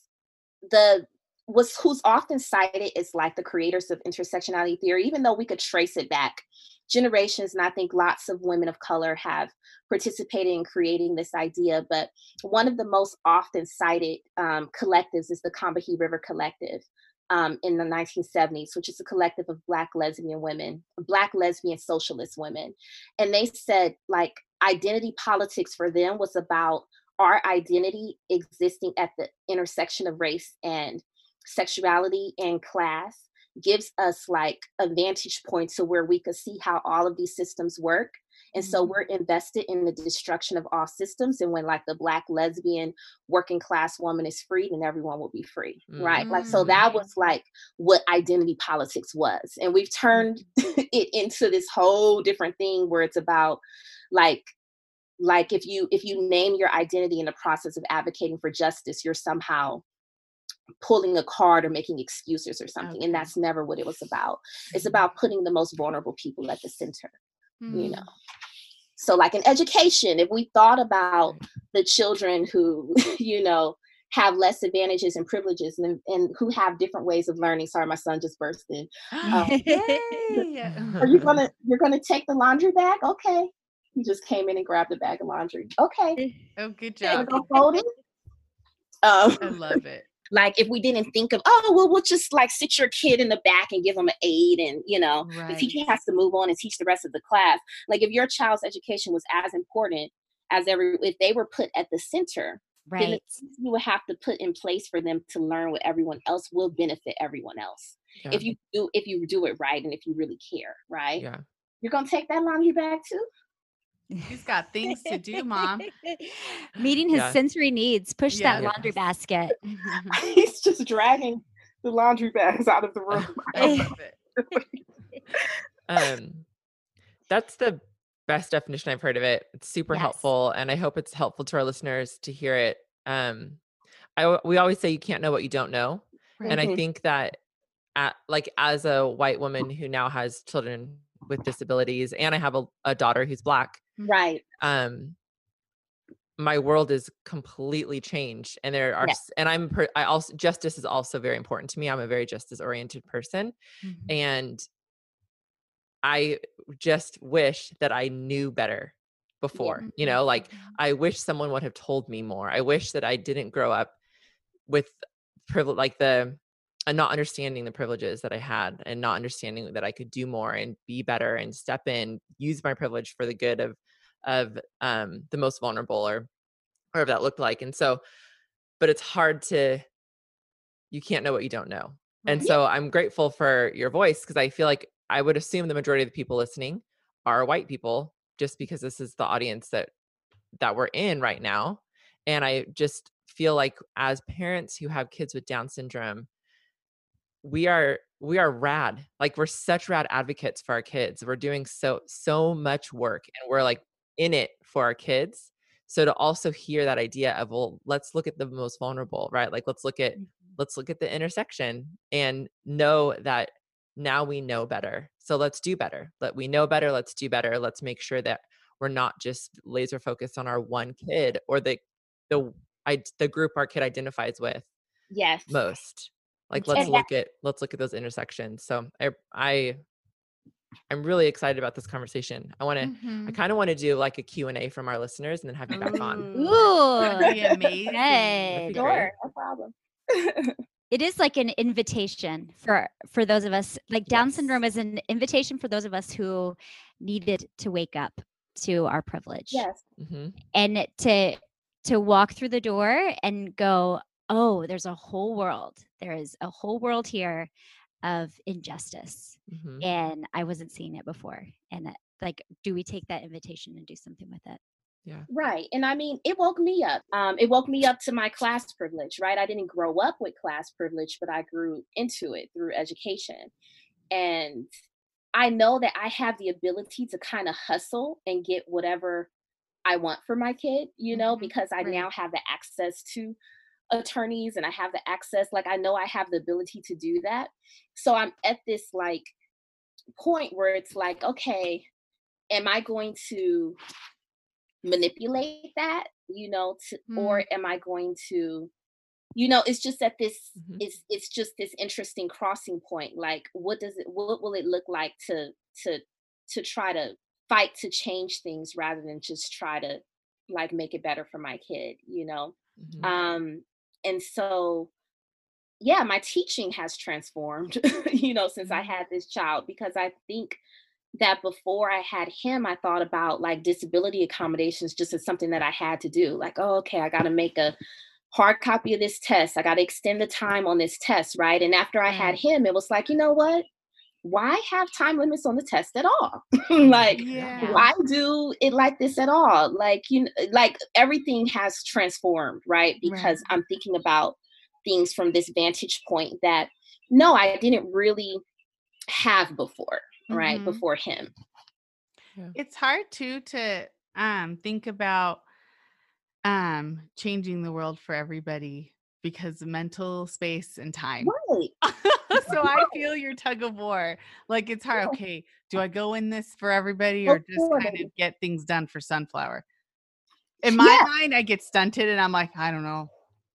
Speaker 4: the was who's often cited as like the creators of intersectionality theory even though we could trace it back generations and i think lots of women of color have participated in creating this idea but one of the most often cited um, collectives is the combahee river collective um, in the 1970s which is a collective of black lesbian women black lesbian socialist women. And they said like identity politics for them was about our identity existing at the intersection of race and sexuality and class gives us like a vantage point to where we could see how all of these systems work and so mm-hmm. we're invested in the destruction of all systems and when like the black lesbian working class woman is freed and everyone will be free mm-hmm. right like so that was mm-hmm. like what identity politics was and we've turned mm-hmm. it into this whole different thing where it's about like like if you if you name your identity in the process of advocating for justice you're somehow pulling a card or making excuses or something okay. and that's never what it was about. It's mm-hmm. about putting the most vulnerable people at the center mm. you know? So like in education if we thought about the children who you know have less advantages and privileges and, and who have different ways of learning. Sorry my son just burst in. Um, are you gonna you're gonna take the laundry bag? Okay. He just came in and grabbed a bag of laundry. Okay.
Speaker 5: Oh good job.
Speaker 4: Go fold it
Speaker 5: um, i love it
Speaker 4: like if we didn't think of oh well we'll just like sit your kid in the back and give them an aid and you know
Speaker 5: Right.
Speaker 4: the teacher has to move on and teach the rest of the class like if your child's education was as important as every if they were put at the center
Speaker 1: Right.
Speaker 4: you would have to put in place for them to learn what everyone else will benefit everyone else
Speaker 3: Yeah.
Speaker 4: if you do if you do it right and if you really care right
Speaker 3: yeah.
Speaker 4: you're gonna take that laundry bag too
Speaker 5: He's got things to do, mom.
Speaker 1: Meeting his
Speaker 3: Yeah.
Speaker 1: sensory needs. Push
Speaker 5: Yeah.
Speaker 1: that
Speaker 3: Yeah.
Speaker 1: laundry basket.
Speaker 4: he's just dragging the laundry bags out of the room
Speaker 5: I love it.
Speaker 3: um that's the best definition i've heard of it it's super
Speaker 1: Yes.
Speaker 3: helpful and i hope it's helpful to our listeners to hear it um i we always say you can't know what you don't know and i
Speaker 4: Mhm.
Speaker 3: think that at, like as a white woman who now has children with disabilities and i have a, a daughter who's black
Speaker 4: right
Speaker 3: um my world is completely changed and there are
Speaker 4: Yeah.
Speaker 3: s- and i'm per, i also justice is also very important to me i'm a very justice oriented person
Speaker 5: Mhm.
Speaker 3: and i just wish that i knew better before you know like i wish someone would have told me more i wish that i didn't grow up with privilege like the and not understanding the privileges that i had and not understanding that i could do more and be better and step in use my privilege for the good of of um the most vulnerable or whatever that looked like and so but it's hard to you can't know what you don't know and so i'm grateful for your voice because i feel like i would assume the majority of the people listening are white people just because this is the audience that that we're in right now and i just feel like as parents who have kids with down syndrome we are we are rad like we're such rad advocates for our kids we're doing so so much work and we're like in it for our kids. So to also hear that idea of well let's look at the most vulnerable right? Like let's look at mm-hmm. let's look at the intersection and know that now we know better. So let's do better. Let we know better let's do better. Let's make sure that we're not just laser focused on our one kid or the the I, the group our kid identifies with
Speaker 4: yes.
Speaker 3: most like let's
Speaker 4: that-
Speaker 3: look at let's look at those intersections so i i i'm really excited about this conversation i want to i
Speaker 5: Mhm.
Speaker 3: kind of want to do like a q&a from our listeners and then have you back on
Speaker 5: Ooh,
Speaker 1: Ooh.
Speaker 5: Be amazing.
Speaker 1: Hey.
Speaker 3: Be
Speaker 4: sure no problem
Speaker 1: it is like an invitation for for those of us like down
Speaker 3: Yes.
Speaker 1: syndrome is an invitation for those of us who needed to wake up to our privilege
Speaker 4: yes
Speaker 3: hmm
Speaker 1: and to to walk through the door and go oh there's a whole world there is a whole world here of injustice
Speaker 3: hmm
Speaker 1: and i wasn't seeing it before and like do we take that invitation and do something with it Yeah.
Speaker 4: Right. And I mean, it woke me up. Um, it woke me up to my class privilege, right? I didn't grow up with class privilege, but I grew into it through education. And I know that I have the ability to kind of hustle and get whatever I want for my kid, you know,
Speaker 5: Mhm,
Speaker 4: because I
Speaker 5: right.
Speaker 4: now have the access to attorneys and I have the access, like, I know I have the ability to do that. So I'm at this like point where it's like, okay, am I going to manipulate that you know to, or am i going to you know it's just at this
Speaker 3: Mhm.
Speaker 4: it's it's just this interesting crossing point like what does it what will it look like to to to try to fight to change things rather than just try to like make it better for my kid you know
Speaker 3: Mhm.
Speaker 4: um and so yeah my teaching has transformed you know since i had this child because i think that before i had him i thought about like disability accommodations just as something that i had to do like oh okay i got to make a hard copy of this test. I got to extend the time on this test right? And after i had him it was like you know what why have time limits on the test at all? Like
Speaker 5: Yeah.
Speaker 4: why do it like this at all? Like you kn- like everything has transformed right? Because i'm thinking about things from this vantage point that no i didn't really have before right
Speaker 5: Mhm.
Speaker 4: before him.
Speaker 5: It's hard too to um think about um changing the world for everybody because of mental space and time.
Speaker 4: right
Speaker 5: so I feel your tug of war. Like it's hard.
Speaker 4: Yeah.
Speaker 5: Okay, do I go in this for everybody or just kind of get things done for Sunflower? In my
Speaker 4: Yeah.
Speaker 5: mind, I get stunted and I'm like, I don't know.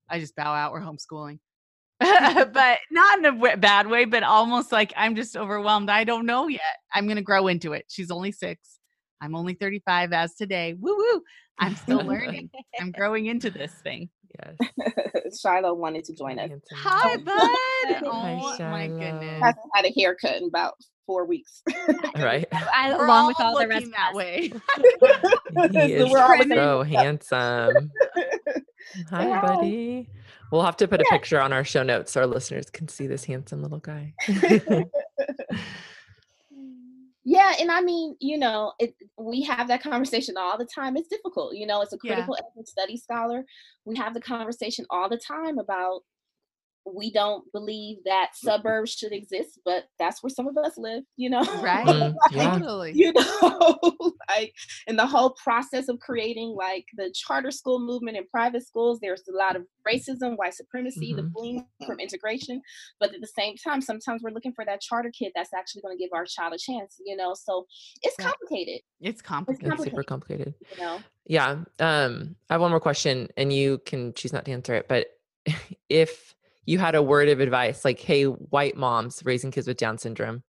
Speaker 5: I just bow out. We're homeschooling. but not in a w- bad way, but almost like I'm just overwhelmed. I don't know yet. I'm going to grow into it. She's only six. I'm only 35 as today. Woo woo. I'm still learning. I'm growing into this thing.
Speaker 3: Yes.
Speaker 4: Shiloh wanted to join us.
Speaker 3: Handsome.
Speaker 5: Hi,
Speaker 4: Oh,
Speaker 5: bud.
Speaker 3: Hi,
Speaker 5: Oh my
Speaker 3: Shiloh.
Speaker 5: goodness.
Speaker 4: Hasn't had a haircut in about four weeks.
Speaker 3: Right.
Speaker 1: I, along with all the rest
Speaker 5: that
Speaker 1: of us.
Speaker 5: way.
Speaker 3: He is
Speaker 4: We're all the
Speaker 3: so
Speaker 4: same.
Speaker 3: handsome. Hi,
Speaker 4: Hi.
Speaker 3: buddy. We'll have to put a picture on our show notes so our listeners can see this handsome little guy.
Speaker 4: Yeah and i mean you know it, we have that conversation all the time it's difficult you know as a
Speaker 5: Yeah.
Speaker 4: critical ethnic study scholar we have the conversation all the time about we don't believe that suburbs should exist but that's where some of us live you know
Speaker 5: Right.
Speaker 3: Mm, yeah.
Speaker 5: Totally.
Speaker 4: you know like in the whole process of creating like the charter school movement and private schools there's a lot of racism white supremacy the
Speaker 3: Mhm.
Speaker 4: fleeing from integration but at the same time sometimes we're looking for that charter kid that's actually going to give our child a chance you know so it's complicated
Speaker 5: It's complicated.
Speaker 3: It's super complicated.
Speaker 4: you know
Speaker 3: Yeah. Um, I have one more question and you can choose not to answer it, but if you had a word of advice, like, hey, white moms raising kids with Down syndrome,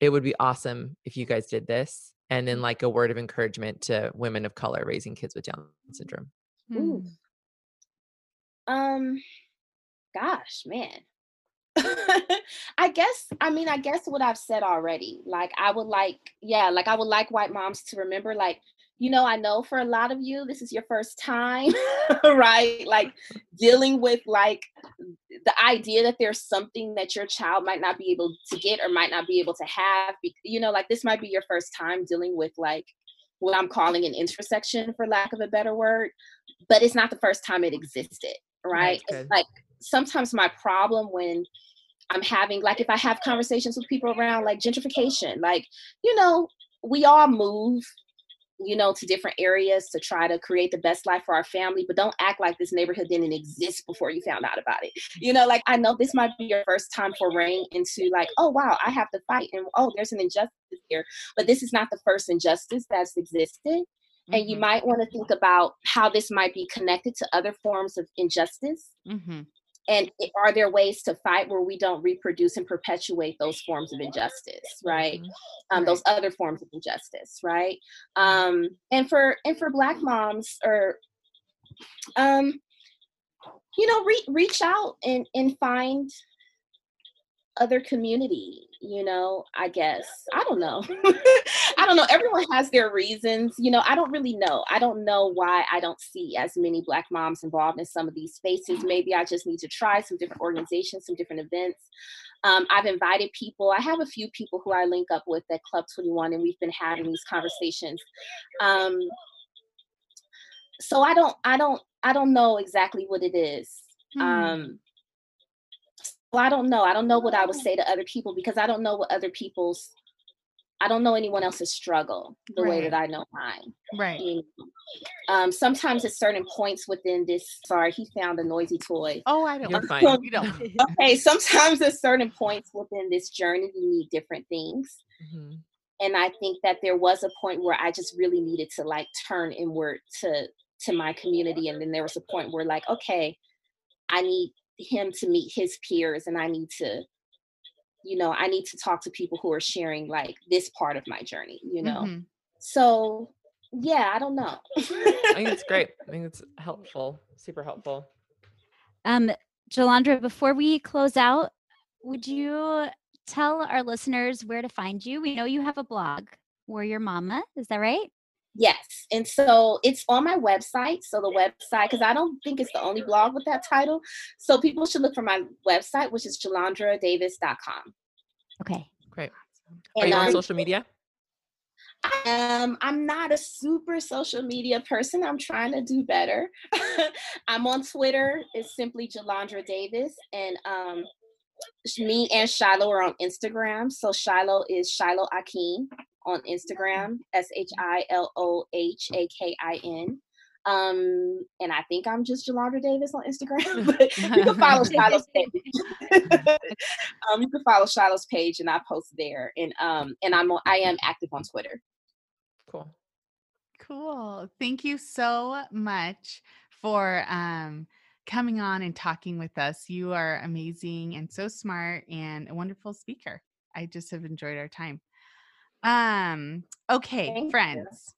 Speaker 3: it would be awesome if you guys did this. And then like a word of encouragement to women of color raising kids with Down syndrome.
Speaker 4: Ooh. um gosh man I guess I mean I guess what I've said already. Like I would like yeah, like I would like white moms to remember like you know, I know for a lot of you this is your first time, right? Like dealing with like the idea that there's something that your child might not be able to get or might not be able to have. You know, like this might be your first time dealing with like what I'm calling an intersection for lack of a better word, but it's not the first time it existed, right?
Speaker 3: good.
Speaker 4: It's like sometimes my problem when I'm having like if I have conversations with people around like gentrification, like, you know, we all move, you know, to different areas to try to create the best life for our family, but don't act like this neighborhood didn't exist before you found out about it. You know, like I know this might be your first time foraying into like, oh wow, I have to fight and oh, there's an injustice here. But this is not the first injustice that's existed. And you
Speaker 5: Mhm.
Speaker 4: might want to think about how this might be connected to other forms of injustice
Speaker 5: Mhm.
Speaker 4: And are there ways to fight where we don't reproduce and perpetuate those forms of injustice right?
Speaker 3: Mhm.
Speaker 4: um, those other forms of injustice right? Um, and for and for black moms or um, you know re- reach out and and find other community you know i guess i don't know. I don't know everyone has their reasons you know i don't really know i don't know why i don't see as many black moms involved in some of these spaces maybe i just need to try some different organizations some different events. Um, i've invited people i have a few people who i link up with at club 21 and we've been having these conversations. Um, so i don't i don't i don't know exactly what it is.
Speaker 5: Hmm.
Speaker 4: um i don't know i don't know what i would say to other people because i don't know what other people's i don't know anyone else's struggle the way that i know mine
Speaker 5: Right.
Speaker 4: you know. um sometimes at certain points within this sorry he found a noisy toy
Speaker 5: Oh, I don't.
Speaker 3: You're fine.
Speaker 5: You don't.
Speaker 4: okay sometimes at certain points within this journey you need different things
Speaker 3: Mhm.
Speaker 4: and i think that there was a point where i just really needed to like turn inward to to my community and then there was a point where like okay i need him to meet his peers and i need to you know i need to talk to people who are sharing like this part of my journey you know
Speaker 5: Mhm.
Speaker 4: so yeah i don't know
Speaker 3: I think it's great. I think it's helpful, super helpful.
Speaker 1: Um, Jalondra, before we close out, would you tell our listeners where to find you? We know you have a blog, Warrior Mama. Is that right?
Speaker 4: Yes. And so it's on my website. So the website, because I don't think it's the only blog with that title. So people should look for my website, which is jalondradavis.com.
Speaker 1: Okay.
Speaker 3: Great. Are
Speaker 4: And
Speaker 3: you on
Speaker 4: um,
Speaker 3: social media?
Speaker 4: um, I'm not a super social media person. I'm trying to do better. I'm on Twitter. It's simply Jalondra Davis. And um, me and Shiloh are on Instagram. So Shiloh is Shiloh Akin on Instagram, S H I L O H A K I N. Um, and I think I'm just Jalondra Davis on Instagram, but you can follow Shiloh's page. um, you can follow Shiloh's page, and I post there. And um, and I'm on, I am active on Twitter.
Speaker 3: Cool.
Speaker 5: Cool. Thank you so much for um, coming on and talking with us. You are amazing and so smart and a wonderful speaker. I just have enjoyed our time. Um, okay,
Speaker 4: Thank you.
Speaker 5: friends.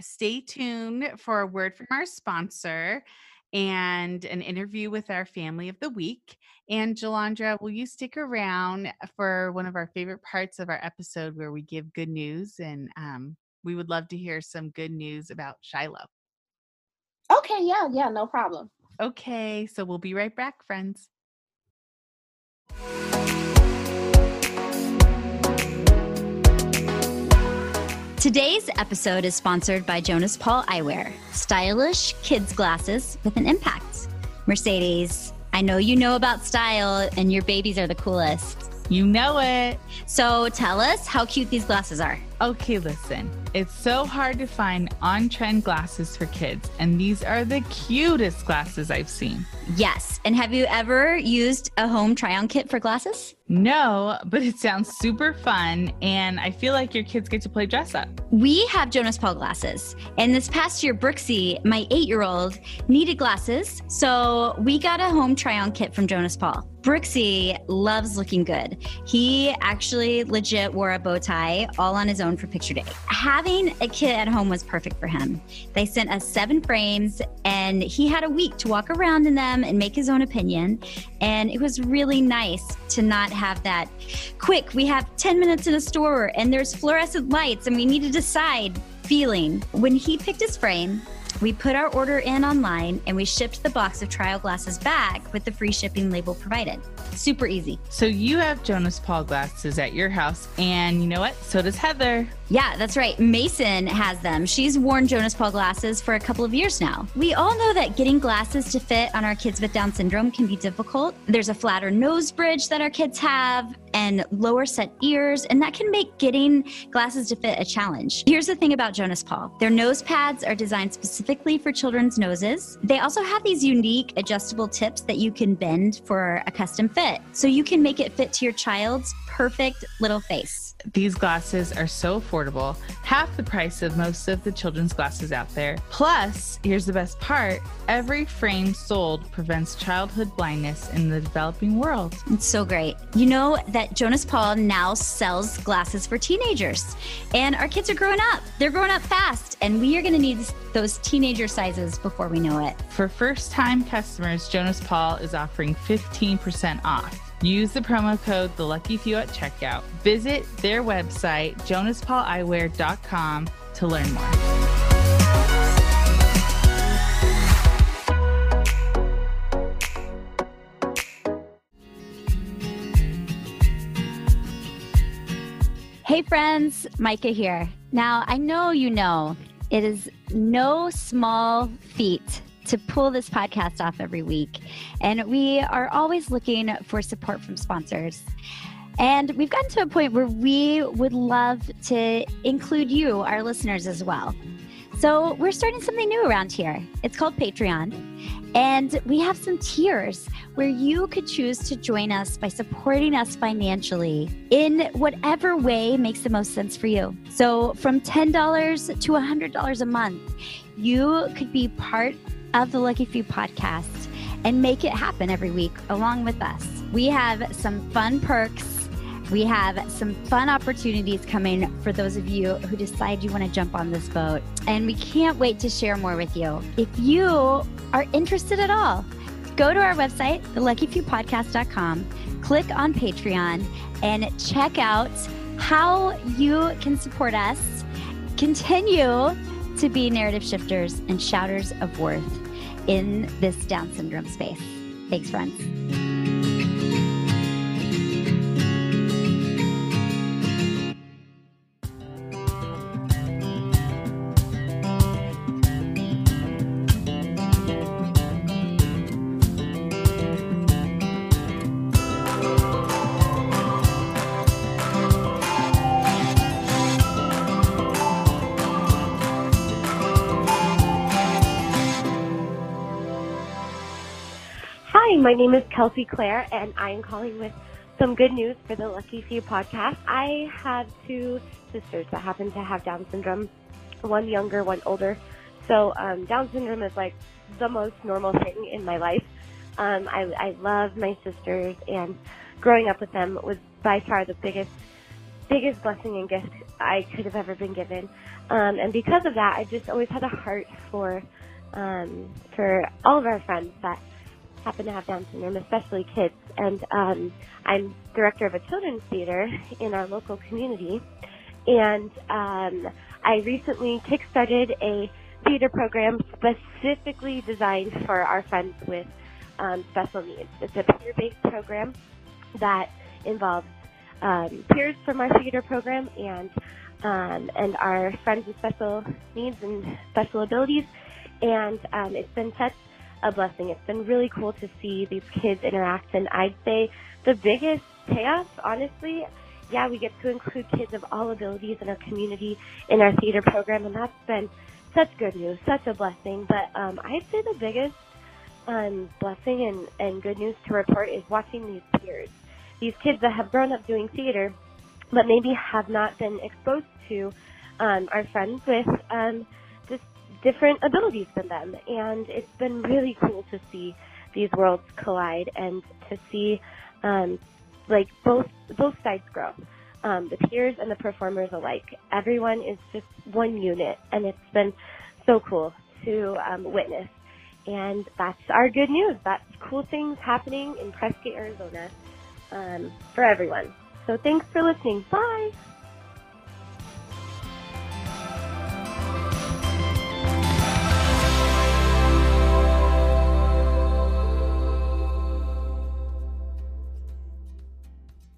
Speaker 5: Stay tuned for a word from our sponsor and an interview with our family of the week. And Jalondra, will you stick around for one of our favorite parts of our episode where we give good news? And um, we would love to hear some good news about Shiloh.
Speaker 4: Okay, yeah, yeah, no problem.
Speaker 5: Okay, so we'll be right back, friends.
Speaker 1: Today's episode is sponsored by Jonas Paul Eyewear, stylish kids glasses with an impact. Mercedes, I know you know about style and your babies are the coolest.
Speaker 2: You know it.
Speaker 1: So tell us how cute these glasses are.
Speaker 2: Okay, listen. It's so hard to find on trend glasses for kids, and these are the cutest glasses I've seen.
Speaker 1: Yes. And have you ever used a home try on kit for glasses?
Speaker 2: No, but it sounds super fun, and I feel like your kids get to play dress up.
Speaker 1: We have Jonas Paul glasses. And this past year, Brooksy, my eight year old, needed glasses. So we got a home try on kit from Jonas Paul. Brooksy loves looking good. He actually legit wore a bow tie all on his own for picture day. Having a kit at home was perfect for him. They sent us seven frames, and he had a week to walk around in them and make his own opinion. And it was really nice to not have that quick, we have 10 minutes in a store and there's fluorescent lights and we need to decide feeling. When he picked his frame, we put our order in online and we shipped the box of trial glasses back with the free shipping label provided. Super easy.
Speaker 2: So you have Jonas Paul glasses at your house, and you know what? So does Heather.
Speaker 1: Yeah, that's right. Mason has them. She's worn Jonas Paul glasses for a couple of years now. We all know that getting glasses to fit on our kids with Down syndrome can be difficult. There's a flatter nose bridge that our kids have and lower set ears, and that can make getting glasses to fit a challenge. Here's the thing about Jonas Paul their nose pads are designed specifically for children's noses. They also have these unique adjustable tips that you can bend for a custom fit, so you can make it fit to your child's perfect little face.
Speaker 2: These glasses are so affordable, half the price of most of the children's glasses out there. Plus, here's the best part every frame sold prevents childhood blindness in the developing world.
Speaker 1: It's so great. You know that Jonas Paul now sells glasses for teenagers, and our kids are growing up. They're growing up fast, and we are going to need those teenager sizes before we know it.
Speaker 2: For first time customers, Jonas Paul is offering 15% off. Use the promo code The Lucky Few at checkout. Visit their website, jonaspauleyewear.com, to learn more.
Speaker 1: Hey, friends, Micah here. Now, I know you know it is no small feat to pull this podcast off every week, and we are always looking for support from sponsors. And we've gotten to a point where we would love to include you, our listeners, as well. So, we're starting something new around here. It's called Patreon. And we have some tiers where you could choose to join us by supporting us financially in whatever way makes the most sense for you. So, from $10 to $100 a month, you could be part of the Lucky Few podcast and make it happen every week along with us. We have some fun perks. We have some fun opportunities coming for those of you who decide you want to jump on this boat. And we can't wait to share more with you. If you are interested at all, go to our website, theluckyfewpodcast.com, click on Patreon, and check out how you can support us continue to be narrative shifters and shouters of worth in this Down syndrome space. Thanks, friends.
Speaker 6: My name is Kelsey Clare, and I am calling with some good news for the Lucky Few podcast. I have two sisters that happen to have Down syndrome, one younger, one older. So um, Down syndrome is like the most normal thing in my life. Um, I, I love my sisters, and growing up with them was by far the biggest biggest blessing and gift I could have ever been given. Um, and because of that, I just always had a heart for um, for all of our friends that happen to have Down syndrome, especially kids. And um, I'm director of a children's theater in our local community. And um, I recently kickstarted a theater program specifically designed for our friends with um, special needs. It's a peer-based program that involves um, peers from our theater program and um, and our friends with special needs and special abilities. And um, it's been such a blessing. It's been really cool to see these kids interact. And I'd say the biggest payoff, honestly, yeah, we get to include kids of all abilities in our community in our theater program, and that's been such good news, such a blessing. But um, I'd say the biggest um, blessing and, and good news to report is watching these peers, these kids that have grown up doing theater, but maybe have not been exposed to um, our friends with um, different abilities than them. And it's been really cool to see these worlds collide and to see um, like both both sides grow. Um, the peers and the performers alike. Everyone is just one unit, and it's been so cool to um, witness. And that's our good news. That's cool things happening in Prescott, Arizona um, for everyone. So thanks for listening. Bye.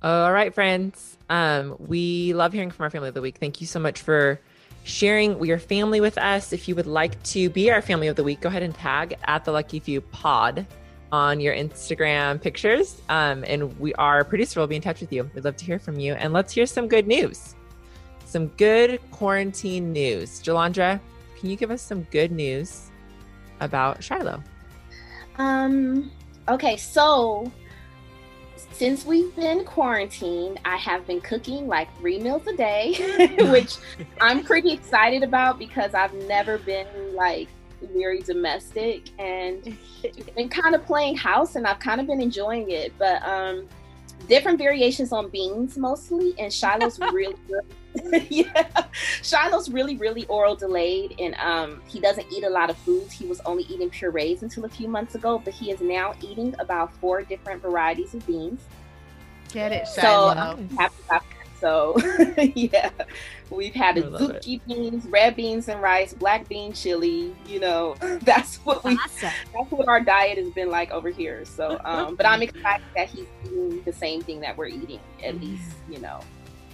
Speaker 3: All right, friends. Um, we love hearing from our family of the week. Thank you so much for sharing your family with us. If you would like to be our family of the week, go ahead and tag at the Lucky Few Pod on your Instagram pictures. Um, and we, our producer will be in touch with you. We'd love to hear from you. And let's hear some good news. Some good quarantine news. Jalondra, can you give us some good news about Shiloh?
Speaker 4: Um, okay, so since we've been quarantined, I have been cooking like three meals a day, which I'm pretty excited about because I've never been like very domestic and been kind of playing house and I've kind of been enjoying it. But um different variations on beans mostly and Shiloh's really yeah. Shiloh's really, really oral delayed and um he doesn't eat a lot of foods. He was only eating purees until a few months ago, but he is now eating about four different varieties of beans.
Speaker 5: Get it, Shiloh.
Speaker 4: So, so yeah, we've had zucchini beans, red beans and rice, black bean chili. You know, that's what we awesome. that's what our diet has been like over here. So, um, but I'm excited that he's eating the same thing that we're eating. At least, you know,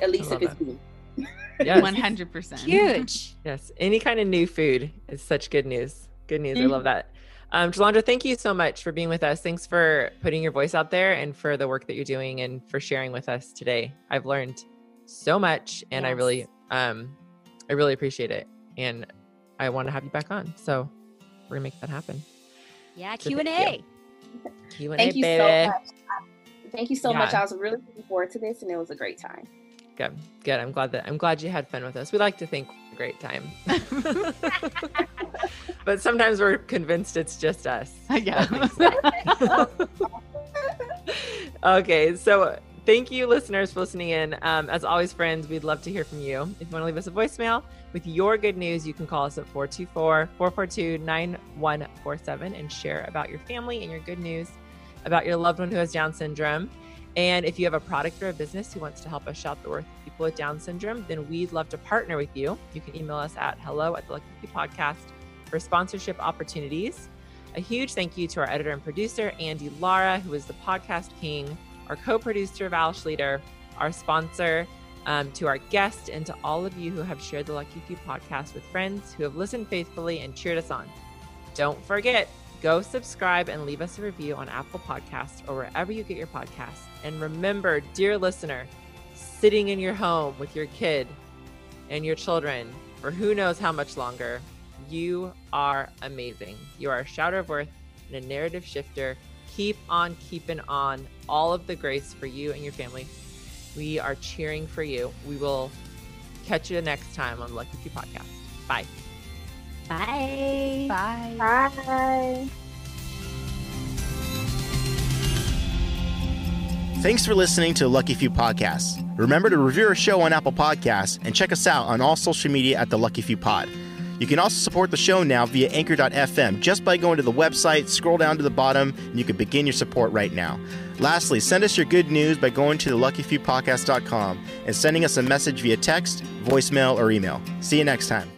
Speaker 4: at least if it's beans.
Speaker 5: Yes. 100%.
Speaker 1: Huge.
Speaker 3: yes. Any kind of new food is such good news. Good news. Mm-hmm. I love that. Um, Jalondra, thank you so much for being with us. Thanks for putting your voice out there and for the work that you're doing and for sharing with us today. I've learned so much and yes. I really, um, I really appreciate it. And I want to have you back on. So we're gonna make that happen.
Speaker 1: Yeah. Q and A.
Speaker 3: Q and
Speaker 4: A, Thank you
Speaker 3: baby.
Speaker 4: So much. Thank you so yeah. much. I was really looking forward to this and it was a great time.
Speaker 3: Good. Good. I'm glad that I'm glad you had fun with us. We like to think a great time. but sometimes we're convinced it's just us.
Speaker 5: Yeah.
Speaker 3: okay, so thank you, listeners, for listening in. Um, as always, friends, we'd love to hear from you. If you want to leave us a voicemail with your good news, you can call us at 424 442 9147 and share about your family and your good news about your loved one who has Down syndrome. And if you have a product or a business who wants to help us shout the worth of people with Down syndrome, then we'd love to partner with you. You can email us at hello at the Lucky Few Podcast for sponsorship opportunities. A huge thank you to our editor and producer, Andy Lara, who is the podcast king, our co producer, Val Schleter, our sponsor, um, to our guest, and to all of you who have shared the Lucky Few podcast with friends who have listened faithfully and cheered us on. Don't forget, go subscribe and leave us a review on Apple Podcasts or wherever you get your podcasts. And remember, dear listener, sitting in your home with your kid and your children for who knows how much longer, you are amazing. You are a shouter of worth and a narrative shifter. Keep on keeping on all of the grace for you and your family. We are cheering for you. We will catch you next time on the Lucky Few Podcast. Bye.
Speaker 1: Bye.
Speaker 5: Bye.
Speaker 4: Bye.
Speaker 7: Thanks for listening to Lucky Few Podcasts. Remember to review our show on Apple Podcasts and check us out on all social media at The Lucky Few Pod. You can also support the show now via Anchor.fm just by going to the website, scroll down to the bottom, and you can begin your support right now. Lastly, send us your good news by going to theluckyfewpodcast.com and sending us a message via text, voicemail, or email. See you next time.